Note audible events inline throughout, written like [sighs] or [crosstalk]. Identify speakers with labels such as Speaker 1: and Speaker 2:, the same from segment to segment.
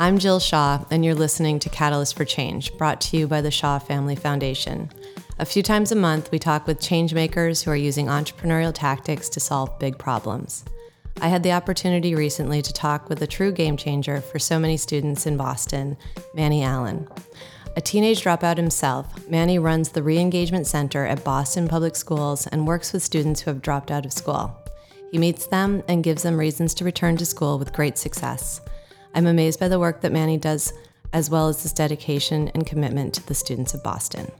Speaker 1: I'm Jill Shaw, and you're listening to Catalyst for Change, brought to you by the Shaw Family Foundation. A few times a month, we talk with changemakers who are using entrepreneurial tactics to solve big problems. I had the opportunity recently to talk with a true game changer for so many students in Boston, Manny Allen. A teenage dropout himself, Manny runs the Re Engagement Center at Boston Public Schools and works with students who have dropped out of school. He meets them and gives them reasons to return to school with great success. I'm amazed by the work that Manny does, as well as his dedication and commitment to the students of Boston.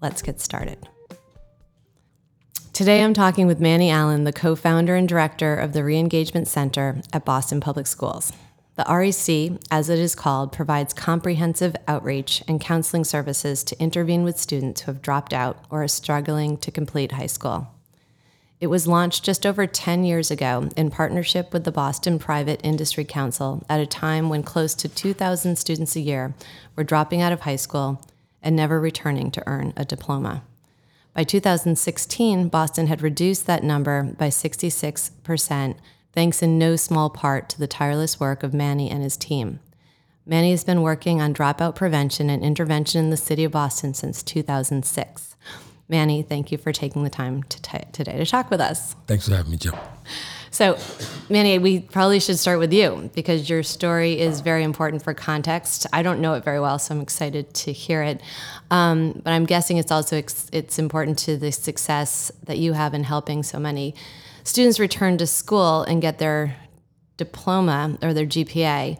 Speaker 1: Let's get started. Today I'm talking with Manny Allen, the co founder and director of the Reengagement Center at Boston Public Schools. The REC, as it is called, provides comprehensive outreach and counseling services to intervene with students who have dropped out or are struggling to complete high school. It was launched just over 10 years ago in partnership with the Boston Private Industry Council at a time when close to 2,000 students a year were dropping out of high school and never returning to earn a diploma. By 2016, Boston had reduced that number by 66%, thanks in no small part to the tireless work of Manny and his team. Manny has been working on dropout prevention and intervention in the city of Boston since 2006. Manny, thank you for taking the time to t- today to talk with us.
Speaker 2: Thanks for having me, Jim.
Speaker 1: So, Manny, we probably should start with you because your story is very important for context. I don't know it very well, so I'm excited to hear it. Um, but I'm guessing it's also ex- it's important to the success that you have in helping so many students return to school and get their diploma or their GPA.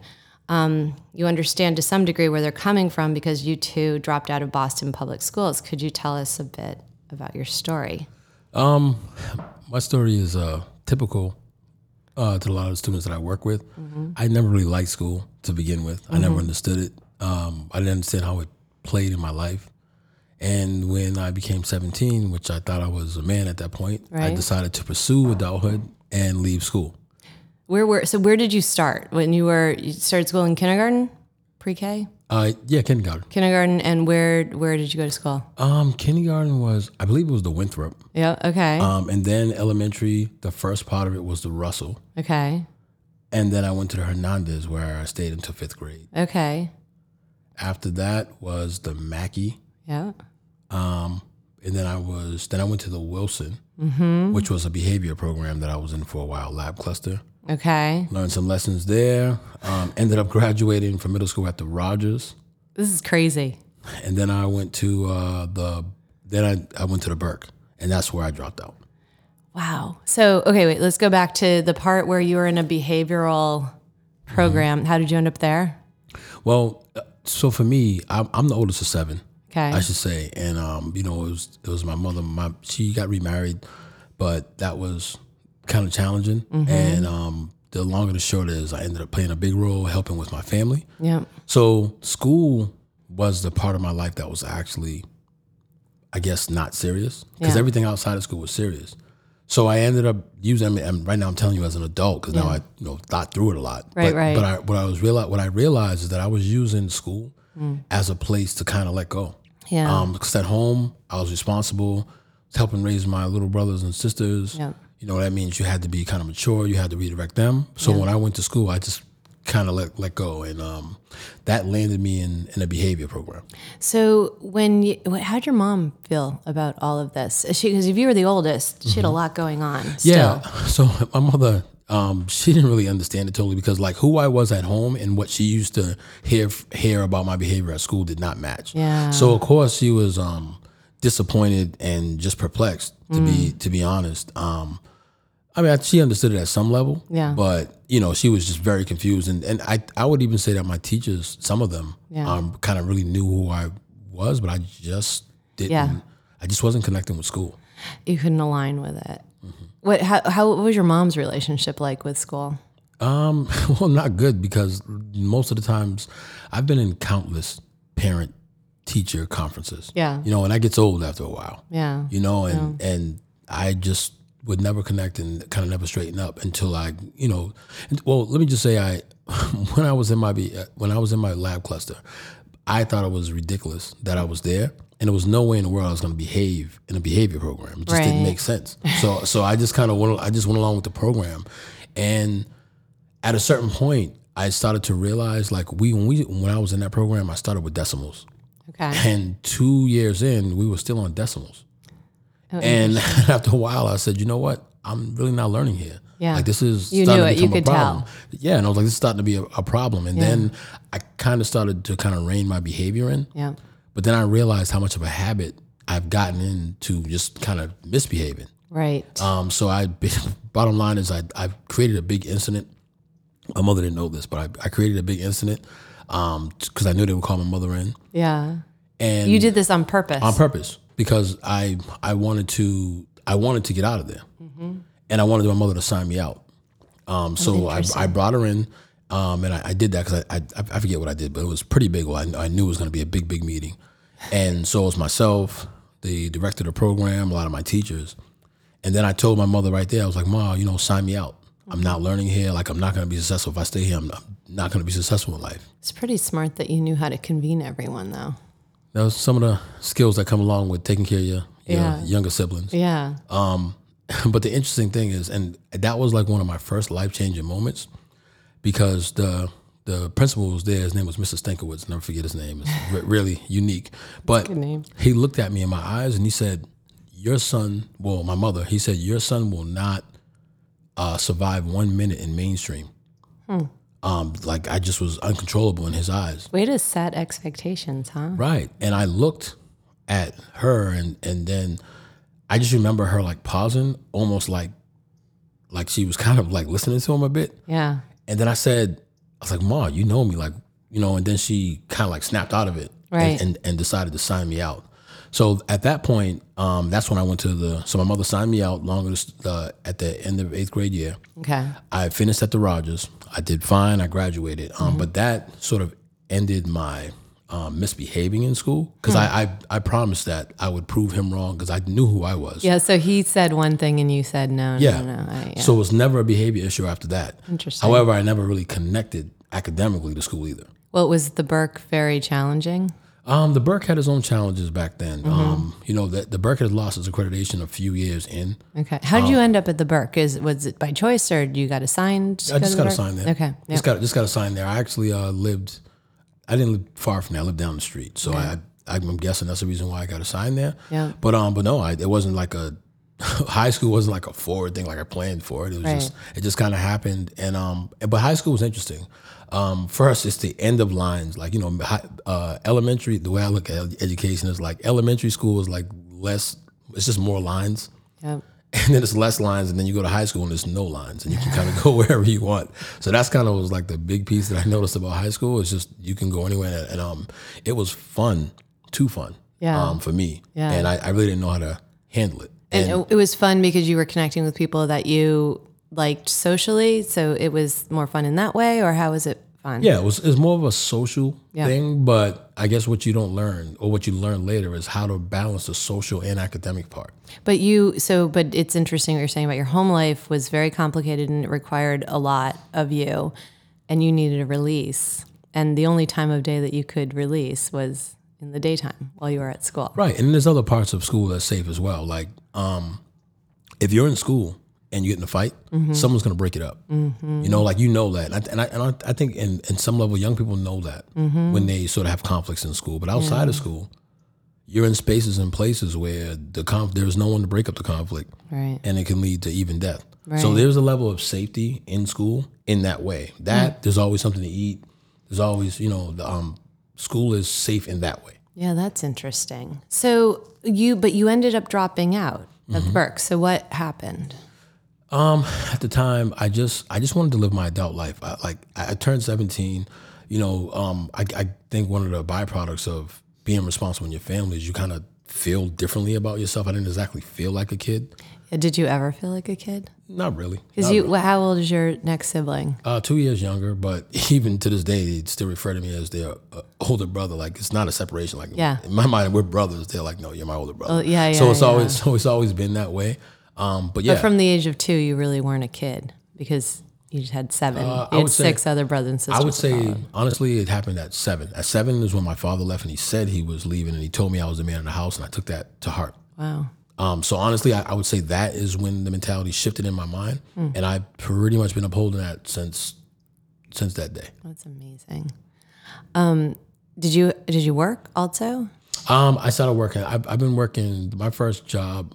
Speaker 1: Um, you understand to some degree where they're coming from because you too dropped out of Boston public schools. Could you tell us a bit about your story?
Speaker 2: Um, my story is uh, typical uh, to a lot of the students that I work with. Mm-hmm. I never really liked school to begin with. Mm-hmm. I never mm-hmm. understood it. Um, I didn't understand how it played in my life. And when I became 17, which I thought I was a man at that point, right. I decided to pursue adulthood and leave school.
Speaker 1: Where were so? Where did you start when you were you started school in kindergarten, pre-K?
Speaker 2: Uh, yeah, kindergarten.
Speaker 1: Kindergarten, and where where did you go to school?
Speaker 2: Um, kindergarten was I believe it was the Winthrop.
Speaker 1: Yeah. Okay.
Speaker 2: Um, and then elementary, the first part of it was the Russell.
Speaker 1: Okay.
Speaker 2: And then I went to the Hernandez where I stayed until fifth grade.
Speaker 1: Okay.
Speaker 2: After that was the Mackey.
Speaker 1: Yeah.
Speaker 2: Um, and then I was then I went to the Wilson, mm-hmm. which was a behavior program that I was in for a while, lab cluster.
Speaker 1: Okay.
Speaker 2: Learned some lessons there. Um, ended up graduating from middle school at the Rogers.
Speaker 1: This is crazy.
Speaker 2: And then I went to uh, the then I, I went to the Burke, and that's where I dropped out.
Speaker 1: Wow. So okay, wait. Let's go back to the part where you were in a behavioral program. Mm-hmm. How did you end up there?
Speaker 2: Well, uh, so for me, I'm, I'm the oldest of seven.
Speaker 1: Okay.
Speaker 2: I should say, and um, you know, it was it was my mother. My she got remarried, but that was kind of challenging. Mm-hmm. And um, the longer the short is, I ended up playing a big role helping with my family.
Speaker 1: Yeah.
Speaker 2: So school was the part of my life that was actually, I guess, not serious because yeah. everything outside of school was serious. So I ended up using. I mean, right now I'm telling you as an adult because yeah. now I you know thought through it a lot.
Speaker 1: Right,
Speaker 2: but,
Speaker 1: right.
Speaker 2: But I, what I was realize what I realized is that I was using school mm. as a place to kind of let go.
Speaker 1: Yeah.
Speaker 2: Um, because at home I was responsible, helping raise my little brothers and sisters.
Speaker 1: Yeah
Speaker 2: you know that means you had to be kind of mature you had to redirect them so yeah. when i went to school i just kind of let, let go and um, that landed me in, in a behavior program
Speaker 1: so when you how'd your mom feel about all of this because if you were the oldest she mm-hmm. had a mm-hmm. lot going on still.
Speaker 2: yeah [laughs] so my mother um, she didn't really understand it totally because like who I was at home and what she used to hear hear about my behavior at school did not match.
Speaker 1: Yeah.
Speaker 2: So of course she was um, disappointed and just perplexed to mm. be to be honest. Um, I mean, she understood it at some level.
Speaker 1: Yeah.
Speaker 2: But you know, she was just very confused, and and I I would even say that my teachers, some of them, yeah. um, kind of really knew who I was, but I just didn't. Yeah. I just wasn't connecting with school.
Speaker 1: You couldn't align with it. Mm-hmm. What? How, how? What was your mom's relationship like with school?
Speaker 2: Um. [laughs] Well, not good because most of the times, I've been in countless parent teacher conferences.
Speaker 1: Yeah.
Speaker 2: You know, and that gets old after a while.
Speaker 1: Yeah.
Speaker 2: You know, and yeah. and I just would never connect and kind of never straighten up until I, you know, well, let me just say I, [laughs] when I was in my when I was in my lab cluster, I thought it was ridiculous that I was there, and there was no way in the world I was going to behave in a behavior program. It just right. didn't make sense. So, so I just kind of went, I just went along with the program, and at a certain point, I started to realize like we when we when I was in that program, I started with decimals,
Speaker 1: Okay.
Speaker 2: and two years in, we were still on decimals.
Speaker 1: Oh,
Speaker 2: And [laughs] after a while, I said, you know what? I'm really not learning here.
Speaker 1: Yeah.
Speaker 2: Like this is
Speaker 1: You
Speaker 2: starting
Speaker 1: knew
Speaker 2: to
Speaker 1: it. You
Speaker 2: become a
Speaker 1: could tell.
Speaker 2: problem. Yeah, and I was like, this is starting to be a, a problem. And then I kind of started to kind of rein my behavior in.
Speaker 1: Yeah.
Speaker 2: But then I realized how much of a habit I've gotten into just kind of misbehaving.
Speaker 1: Right.
Speaker 2: Um, so I, [laughs] bottom line is, I I created a big incident. My mother didn't know this, but I, I created a big incident because I knew they would call my mother in,
Speaker 1: yeah.
Speaker 2: and
Speaker 1: You did this on purpose.
Speaker 2: on purpose because I I wanted to I wanted to get out of there,
Speaker 1: Mm-hmm.
Speaker 2: and I wanted my mother to sign me out. Um, so I, I brought her in, um, and I, I did that because I, I I forget what I did, but it was pretty big. Well, I, I knew it was going to be a big big meeting, and so it was myself, the director of the program, a lot of my teachers, and then I told my mother right there, I was like, "Ma, you know, sign me out. I'm not learning here. Like I'm not going to be successful if I stay here. I'm not, not going to be successful in life."
Speaker 1: it's pretty smart that you knew how to convene everyone, though.
Speaker 2: That was some of the skills that come along with taking care of your, your
Speaker 1: Yeah.
Speaker 2: younger siblings.
Speaker 1: Yeah.
Speaker 2: Um, [laughs] but the interesting thing is, and that was like one of my first life changing moments because the the principal was there. His name was Mr. Stankiewicz. Never forget his name. It's re- [laughs] really unique. But he looked at me in my eyes and he said, "Your son, well, my mother. He said your son will not uh, survive one minute in mainstream." Um, like I just was uncontrollable in his eyes.
Speaker 1: Way to set expectations, huh?
Speaker 2: Right. And I looked at her and and then I just remember her like pausing, almost like like she was [laughs] kind of like listening to him a bit.
Speaker 1: Yeah.
Speaker 2: And then I said, I was like, Ma, you know me, like, you know, and then she kind of like snapped out of it
Speaker 1: Right.
Speaker 2: and, and, and decided to sign me out. So at that point, um, that's when I went to the, so my mother signed me out longer uh, at the end of eighth grade year.
Speaker 1: Okay.
Speaker 2: I finished at the Rogers. I did fine. I graduated. Um, But that sort of ended my um, misbehaving in school because I, I I promised that I would prove him wrong because I knew who I was.
Speaker 1: Yeah. So he said one thing and you said no, no,
Speaker 2: Yeah.
Speaker 1: no. I, yeah.
Speaker 2: So it was never a behavior issue after that.
Speaker 1: Interesting.
Speaker 2: However, I never really connected academically to school either.
Speaker 1: well, was the Burke very challenging?
Speaker 2: Um, the Burke had his own challenges back then.
Speaker 1: Mm-hmm.
Speaker 2: Um, you know, the, the Burke had lost its accreditation a few years in.
Speaker 1: Okay. How did you end up at the Burke? Is was it by choice or you got assigned? to
Speaker 2: I just got
Speaker 1: the
Speaker 2: a sign there.
Speaker 1: Okay. Yep.
Speaker 2: Just got just got a sign there. I actually uh, lived. I didn't live far from there. I lived down the street, so I, I'm guessing that's the reason why I got assigned there.
Speaker 1: Yeah.
Speaker 2: But um, but no, I, it wasn't like a [laughs] high school wasn't like a forward thing like I planned for it. It was just it just kind of happened, and um, but high school was interesting. Um, first, it's the end of lines. Like you know, uh, elementary. The way I look at education is like elementary school is like less. It's just more lines
Speaker 1: Yep. [laughs]
Speaker 2: and then it's less lines, and then you go to high school and there's no lines, and you can kind of [laughs] go wherever you want. So that's kind of was like the big piece that I noticed about high school. It's just you can go anywhere, and, and um, it was fun, too fun,
Speaker 1: Yeah.
Speaker 2: um, for me,
Speaker 1: Yeah.
Speaker 2: and I, I really didn't know how to handle it.
Speaker 1: And it, it was fun because you were connecting with people that you liked socially. So it was more fun in that way, or how was it fun?
Speaker 2: Yeah, it was, it was more of a social
Speaker 1: Yeah.
Speaker 2: thing, but I guess what you don't learn or what you learn later is how to balance the social and academic part.
Speaker 1: But you, so, but it's interesting what you're saying about your home life was very complicated and it required a lot of you, and you needed a release. And the only time of day that you could release was in the daytime while you were at school.
Speaker 2: Right, and there's other parts of school that's safe as well. Like, um, if you're in school and you get in a fight, mm-hmm. someone's gonna break it up. Mm-hmm. You know, like you know that, and I and I, and I, think in, in some level, young people know that mm-hmm. when they sort of have conflicts in school. But outside of school, you're in spaces and places where the conf- there's no one to break up the conflict,
Speaker 1: Right.
Speaker 2: and it can lead to even death. So there's a level of safety in school in that way. That mm. there's always something to eat. There's always, you know, the, um, school is safe in that way.
Speaker 1: Yeah, that's interesting. So you, but you ended up dropping out of Burke. So what happened?
Speaker 2: Um, at the time, I just I just wanted to live my adult life. I, like I, I turned seventeen. You know, um, I, I think one of the byproducts of being responsible in your family is you kind of feel differently about yourself. I didn't exactly feel like a kid.
Speaker 1: Did you ever feel like a kid?
Speaker 2: Not really.
Speaker 1: Because you,
Speaker 2: really.
Speaker 1: how old is your next sibling?
Speaker 2: Uh, two years younger, but [laughs] even to this day, they still refer to me as their uh, older brother. Like it's not a separation. Like
Speaker 1: Yeah.
Speaker 2: in my mind, we're brothers. They're like, no, you're my older brother.
Speaker 1: Oh, yeah,
Speaker 2: So it's
Speaker 1: yeah.
Speaker 2: always [laughs] so it's always been that way. Um, but yeah,
Speaker 1: But from the age of two, you really weren't a kid because you just had seven.
Speaker 2: Uh,
Speaker 1: you had
Speaker 2: say-
Speaker 1: six other brothers and sisters.
Speaker 2: I would say honestly, it happened at seven. At seven is when my father left, and he said he was leaving, and he told me I was the man in the house, and I took that to heart.
Speaker 1: Wow.
Speaker 2: Um, so honestly, I, I would say that is when the mentality shifted in my mind,
Speaker 1: Hmm.
Speaker 2: and I've pretty much been upholding that since since that day.
Speaker 1: That's amazing. Um, did you did you work also?
Speaker 2: Um, I started working. I've, I've been working. My first job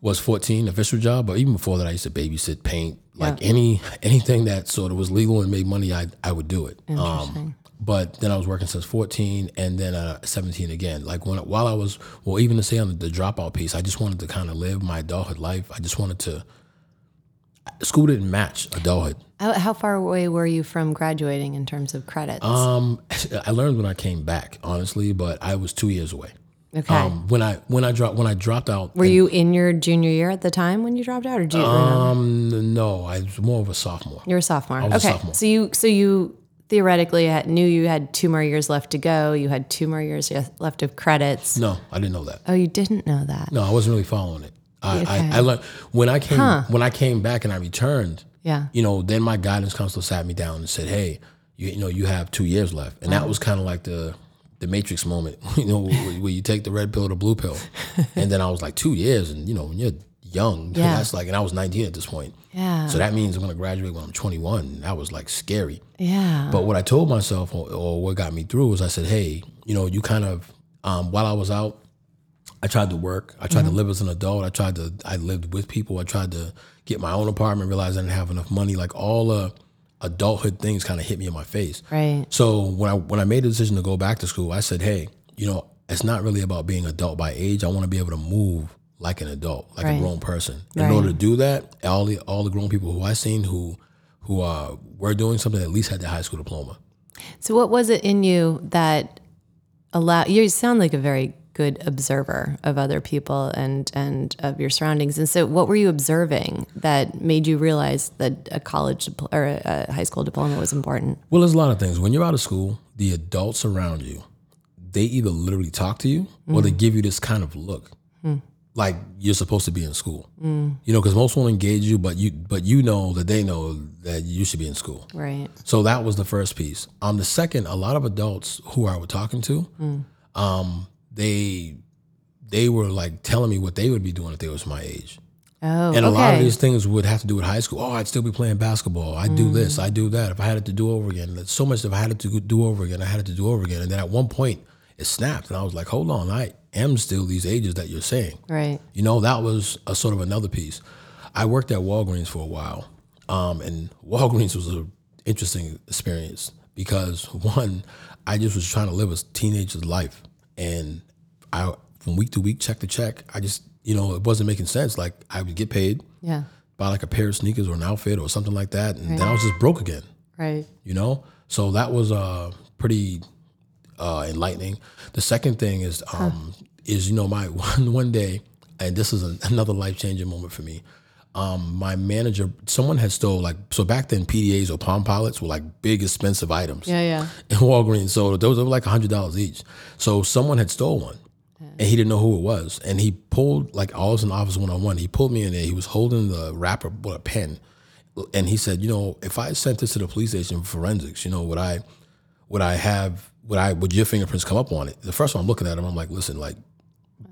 Speaker 2: was 14, official job, but even before that, I used to babysit, paint, like any anything that sort of was legal and made money. I I would do it. Um, but then I was working since 14, and then uh, 17 again. Like when while I was well, even to say on the, the dropout piece, I just wanted to kind of live my adulthood life. I just wanted to. School didn't match adulthood.
Speaker 1: How, how far away were you from graduating in terms of credits?
Speaker 2: Um, [laughs] I learned when I came back, honestly, but I was two years away.
Speaker 1: Okay.
Speaker 2: Um, when I when I dropped when I dropped out,
Speaker 1: were you in your junior year at the time when you dropped out, or did you?
Speaker 2: um, no, I was more of a sophomore.
Speaker 1: You're a sophomore.
Speaker 2: was a
Speaker 1: okay.
Speaker 2: sophomore.
Speaker 1: So you so you theoretically had, knew you had two more years left to go. You had two more years left of credits.
Speaker 2: No, I didn't know that.
Speaker 1: Oh, you didn't know that.
Speaker 2: No, I wasn't really following it. I,
Speaker 1: Okay.
Speaker 2: I, I learned when I came when I came back and I returned.
Speaker 1: Yeah.
Speaker 2: You know, then my guidance counselor sat me down and said, "Hey, you, you know, you have two years left," and that was kind of like the the Matrix moment. [laughs] You know, where, where you take the red pill or the blue pill, and then I was like, two years, and you know, when you're young, [laughs]
Speaker 1: Yeah.
Speaker 2: that's like, and I was 19 at this point.
Speaker 1: Yeah.
Speaker 2: So that means I'm gonna graduate when I'm 21. That was like scary.
Speaker 1: Yeah.
Speaker 2: But what I told myself, or, or what got me through, was I said, "Hey, you know, you kind of um, while I was out, I tried to work. I tried to live as an adult. I tried to. I lived with people. I tried to get my own apartment. Realized I didn't have enough money. Like all the adulthood things kind of hit me in my face.
Speaker 1: Right.
Speaker 2: So when I when I made the decision to go back to school, I said, "Hey, you know, it's not really about being adult by age. I want to be able to move like an adult, like
Speaker 1: Right.
Speaker 2: a grown person. In
Speaker 1: Right.
Speaker 2: order to do that, all the all the grown people who I seen who who uh, were doing something at least had the high school diploma.
Speaker 1: So what was it in you that allowed you sound like a very good observer of other people and and of your surroundings. And so what were you observing that made you realize that a college or a, high school diploma was important?
Speaker 2: Well, there's a lot of things. When you're out of school, the adults around you, they either literally talk to you or they give you this kind of look, like you're supposed to be in school. You know, because most won't engage you, but you but you know that they know that you should be in school.
Speaker 1: Right.
Speaker 2: So that was the first piece. Um, the second, a lot of adults who I was talking to, um, they they were like telling me what they would be doing if they was my age.
Speaker 1: Oh,
Speaker 2: And a lot of these things would have to do with high school. Oh, I'd still be playing basketball. I do this. I do that. If I had it to do over again, so much. If I had it to do over again, I had it to do over again. And then at one point, it snapped, and I was like, "Hold on, I am still these ages that you're saying."
Speaker 1: Right.
Speaker 2: You know, that was a sort of another piece. I worked at Walgreens for a while, um, and [laughs] Walgreens was an interesting experience because [laughs] one, I just was trying to live a teenager's life, and I from week to week, check to check, I just you know it wasn't making sense. Like I would get paid,
Speaker 1: Yeah.
Speaker 2: buy like a pair of sneakers or an outfit or something like that, and then I was just broke again.
Speaker 1: Right.
Speaker 2: you know? So that was uh pretty uh enlightening. The second thing is um is you know my one [laughs] one day and this is another life-changing moment for me um my manager someone had stole like so back then pdas or palm pilots were like big expensive items
Speaker 1: Yeah. Yeah. [laughs]
Speaker 2: in Walgreens. So those were like hundred dollars each. So someone had stole one, and he didn't know who it was. And he pulled like I was in the office one on one. He pulled me in there. He was holding the wrapper with a pen, and he said, "You know, if I sent this to the police station for forensics, you know, would I, would I have, would I, would your fingerprints come up on it?" The first one I'm looking at him, I'm like, "Listen, like."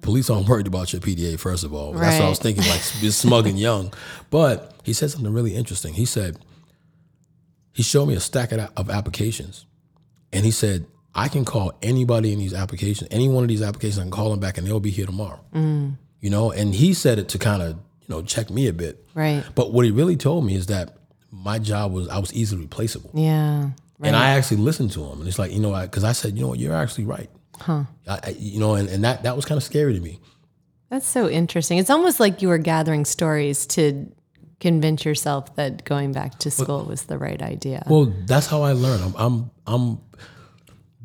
Speaker 2: Police aren't worried about your PDA, first of all. That's what I was thinking, like [laughs] smug and young. But he said something really interesting. He said, he showed me a stack of, of applications. And he said, I can call anybody in these applications, any one of these applications, I can call them back and they'll be here tomorrow. Mm. You know, and he said it to kind of, you know, check me a bit.
Speaker 1: Right.
Speaker 2: But what he really told me is that my job was, I was easily replaceable.
Speaker 1: Yeah.
Speaker 2: And I actually listened to him. And it's like, you know, because I, said, you know what, you're actually right. Huh. I, I, you know, and, and that, that was kind of scary to me.
Speaker 1: That's so interesting. It's almost like you were gathering stories to convince yourself that going back to school was the right idea.
Speaker 2: Well, that's how I learn. I'm, I'm, I'm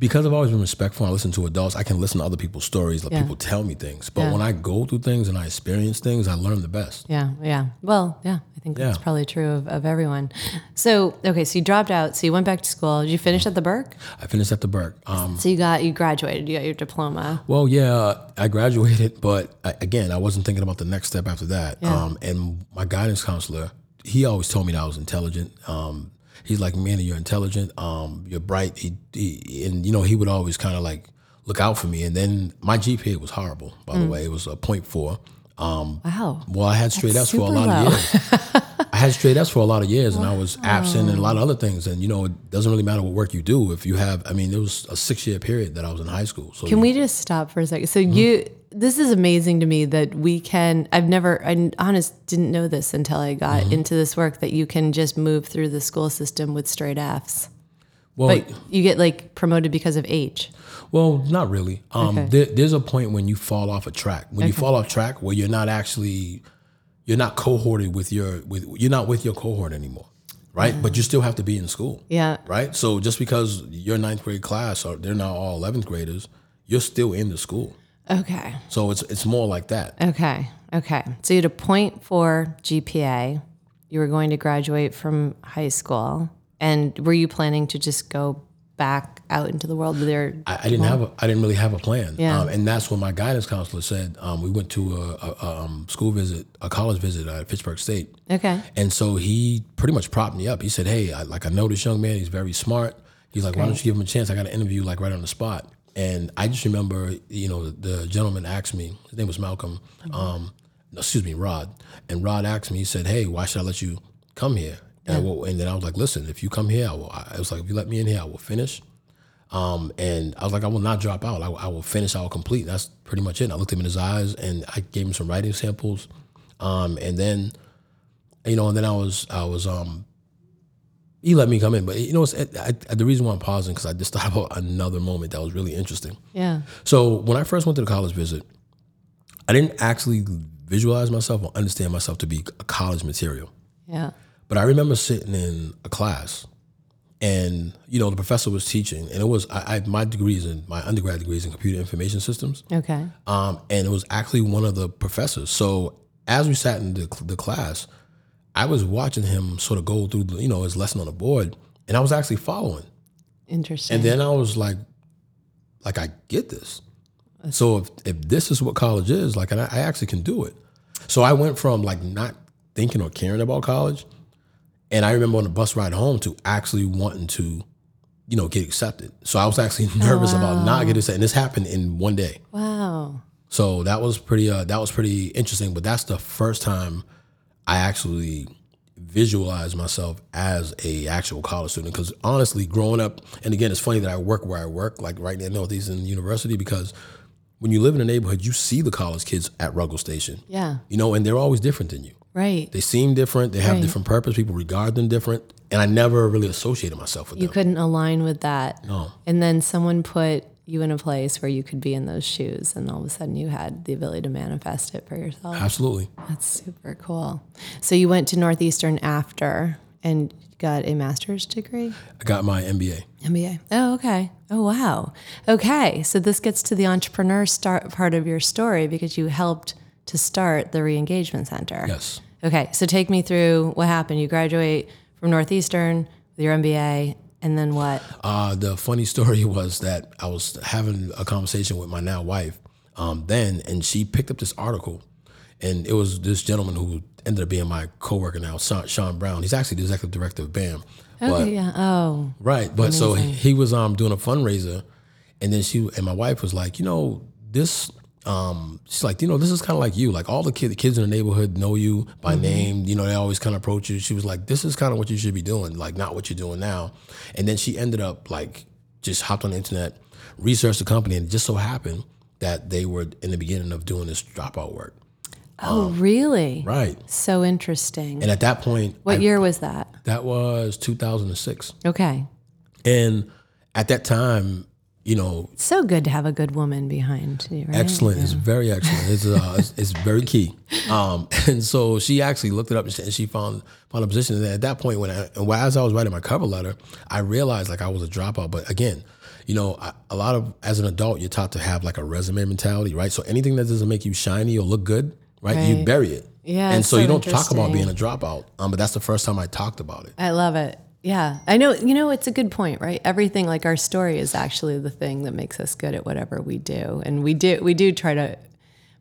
Speaker 2: because I've always been respectful. and I listen to adults. I can listen to other people's stories. Let
Speaker 1: Yeah.
Speaker 2: people tell me things. But
Speaker 1: Yeah.
Speaker 2: when I go through things and I experience things, I learn the best.
Speaker 1: Yeah, yeah. Well, yeah, I think that's
Speaker 2: Yeah.
Speaker 1: probably true of, of everyone. So, okay, so you dropped out, so you went back to school. Did you finish at the Burke?
Speaker 2: I finished at the Burke. Um,
Speaker 1: So you got you graduated, you got your diploma.
Speaker 2: well, yeah, I graduated, [laughs] but I, again, I wasn't thinking about the next step after that. Um, and my guidance counselor, he always told me that I was intelligent. Um, he's like, man, you're intelligent. Um, you're bright. He, he and you know, he would always kind of like look out for me. And then my GPA was horrible, by the way. It was a 0.4. Um,
Speaker 1: Wow.
Speaker 2: well, I had straight F's for a lot
Speaker 1: low.
Speaker 2: of years. [laughs] I had straight F's for a lot of years, and I was absent and a lot of other things. And you know, it doesn't really matter what work you do if you have. I mean, it was a six year period that I was in high school. So
Speaker 1: Can we just stop for a second? So
Speaker 2: Mm-hmm.
Speaker 1: you, this is amazing to me that we can. I've never, I honest didn't know this until I got
Speaker 2: Mm-hmm.
Speaker 1: into this work that you can just move through the school system with straight Fs,
Speaker 2: well,
Speaker 1: but you get like promoted because of age.
Speaker 2: Well, not really. Um,
Speaker 1: Okay.
Speaker 2: there, there's a point when you fall off a track. When you fall off track, where you're not actually, you're not cohorted with your with you're not with your cohort anymore, right? But you still have to be in school,
Speaker 1: Yeah.
Speaker 2: right? So just because your ninth grade class or they're not all eleventh graders, you're still in the school.
Speaker 1: Okay.
Speaker 2: So it's it's more like that.
Speaker 1: Okay. Okay. So you had a point four GPA. You were going to graduate from high school, and were you planning to just go back out into the world with your?
Speaker 2: I, I didn't have a, I didn't really have a plan,
Speaker 1: Yeah.
Speaker 2: um, and that's what my guidance counselor said. Um, we went to a, a, a um, school visit, a college visit at Fitchburg State,
Speaker 1: Okay.
Speaker 2: And so he pretty much propped me up. He said, "Hey, I, like I know this young man. He's very smart. He's like, why don't you give him a chance? I got an interview like right on the spot." And I just remember, you know, the, the gentleman asked me. His name was Malcolm. Um, no, excuse me, Rod. And Rod asked me. He said, "Hey, why should I let you come here?" And, I, wa- and then I was like, "Listen, if you come here, I will." I was like, "If you let me in here, I will finish." Um, and I was like, I will not drop out. I, I will finish. I will complete. That's pretty much it. And I looked him in his eyes and I gave him some writing samples. Um, and then, you know, and then I was, I was, um, he let me come in. But you know, I, I, the reason why I'm pausing because I just [laughs] thought about another moment that was really interesting.
Speaker 1: Yeah.
Speaker 2: So when I first went to the college visit, I didn't actually visualize myself or understand myself to be a college material.
Speaker 1: Yeah.
Speaker 2: But I remember sitting in a class, and you know the professor was teaching, and it was I, I my degrees in my undergrad degrees in computer information systems,
Speaker 1: Okay.
Speaker 2: um, and it was actually one of the professors. So as we sat in the, the class, I was watching him sort of go through the, you know his lesson on the board, and I was actually following.
Speaker 1: Interesting.
Speaker 2: And then I was like, like I get this. So if if this is what college is, like, and I, I actually can do it. So I went from like not thinking or caring about college, and I remember on the bus ride home to actually wanting to, you know, get accepted. So I was actually [laughs] nervous about not getting accepted, and this happened in one day.
Speaker 1: wow.
Speaker 2: So that was pretty uh, that was pretty interesting. But that's the first time I actually visualize myself as a actual college student. Because honestly, growing up, and again, it's funny that I work where I work, like right now, Northeastern University, because when you live in a neighborhood, you see the college kids at Ruggles Station.
Speaker 1: Yeah.
Speaker 2: You know, and they're always different than you.
Speaker 1: Right.
Speaker 2: They seem different. They have
Speaker 1: Right.
Speaker 2: different purpose. People regard them different, and I never really associated myself with
Speaker 1: you
Speaker 2: them.
Speaker 1: couldn't align with that.
Speaker 2: No.
Speaker 1: And then someone put you in a place where you could be in those shoes, and all of a sudden you had the ability to manifest it for yourself.
Speaker 2: Absolutely.
Speaker 1: That's super cool. So you went to Northeastern after and got a master's degree?
Speaker 2: I got my MBA.
Speaker 1: MBA. Oh, okay. Oh, wow. Okay. So this gets to the entrepreneur start part of your story because you helped to start the re-engagement center.
Speaker 2: Yes.
Speaker 1: Okay. So take me through what happened. You graduate from Northeastern with your MBA, and then what?
Speaker 2: Uh, the funny [laughs] story was that I was having a conversation with my now wife um, then, and she picked up this article, and it was this gentleman who ended up being my coworker now, Sean, Sean Brown. He's actually the executive director of BAM.
Speaker 1: Okay.
Speaker 2: But,
Speaker 1: yeah. Oh,
Speaker 2: right, but so he, he was um, doing a fundraiser, and then she and my wife was like, you know, this. Um, she's like, you know, this is kind of like you. Like all the kid, the kids in the neighborhood know you by name. You know, they always kind of approach you. She was like, this is kind of what you should be doing, like not what you're doing now. And then she ended up like just hopped on the internet, researched the company, and it just so happened that they were in the beginning of doing this dropout work.
Speaker 1: oh, really?
Speaker 2: Right.
Speaker 1: So interesting.
Speaker 2: And at that point,
Speaker 1: what
Speaker 2: I-
Speaker 1: year was that?
Speaker 2: that was 2006.
Speaker 1: Okay.
Speaker 2: And at that time, you know,
Speaker 1: So good to have a good woman behind you, right?
Speaker 2: excellent it's very excellent. It's, uh, it's, [laughs] it's very key. Um, [laughs] and so she actually looked it up and she- and she found found a position. And at that point, when I, and as I was writing my cover letter, I realized like I was a dropout. But again, you know, I, a lot of as an adult, you're taught to have like a resume mentality, right? So anything that doesn't make you shiny or look good, right, you bury it.
Speaker 1: Yeah,
Speaker 2: And so,
Speaker 1: so
Speaker 2: you don't talk about being a dropout. Um, but that's the first time I talked about it.
Speaker 1: I love it. Yeah. I know, you know, it's a good point, right? Everything like our story is actually the thing that makes us good at whatever we do. And we do we do try to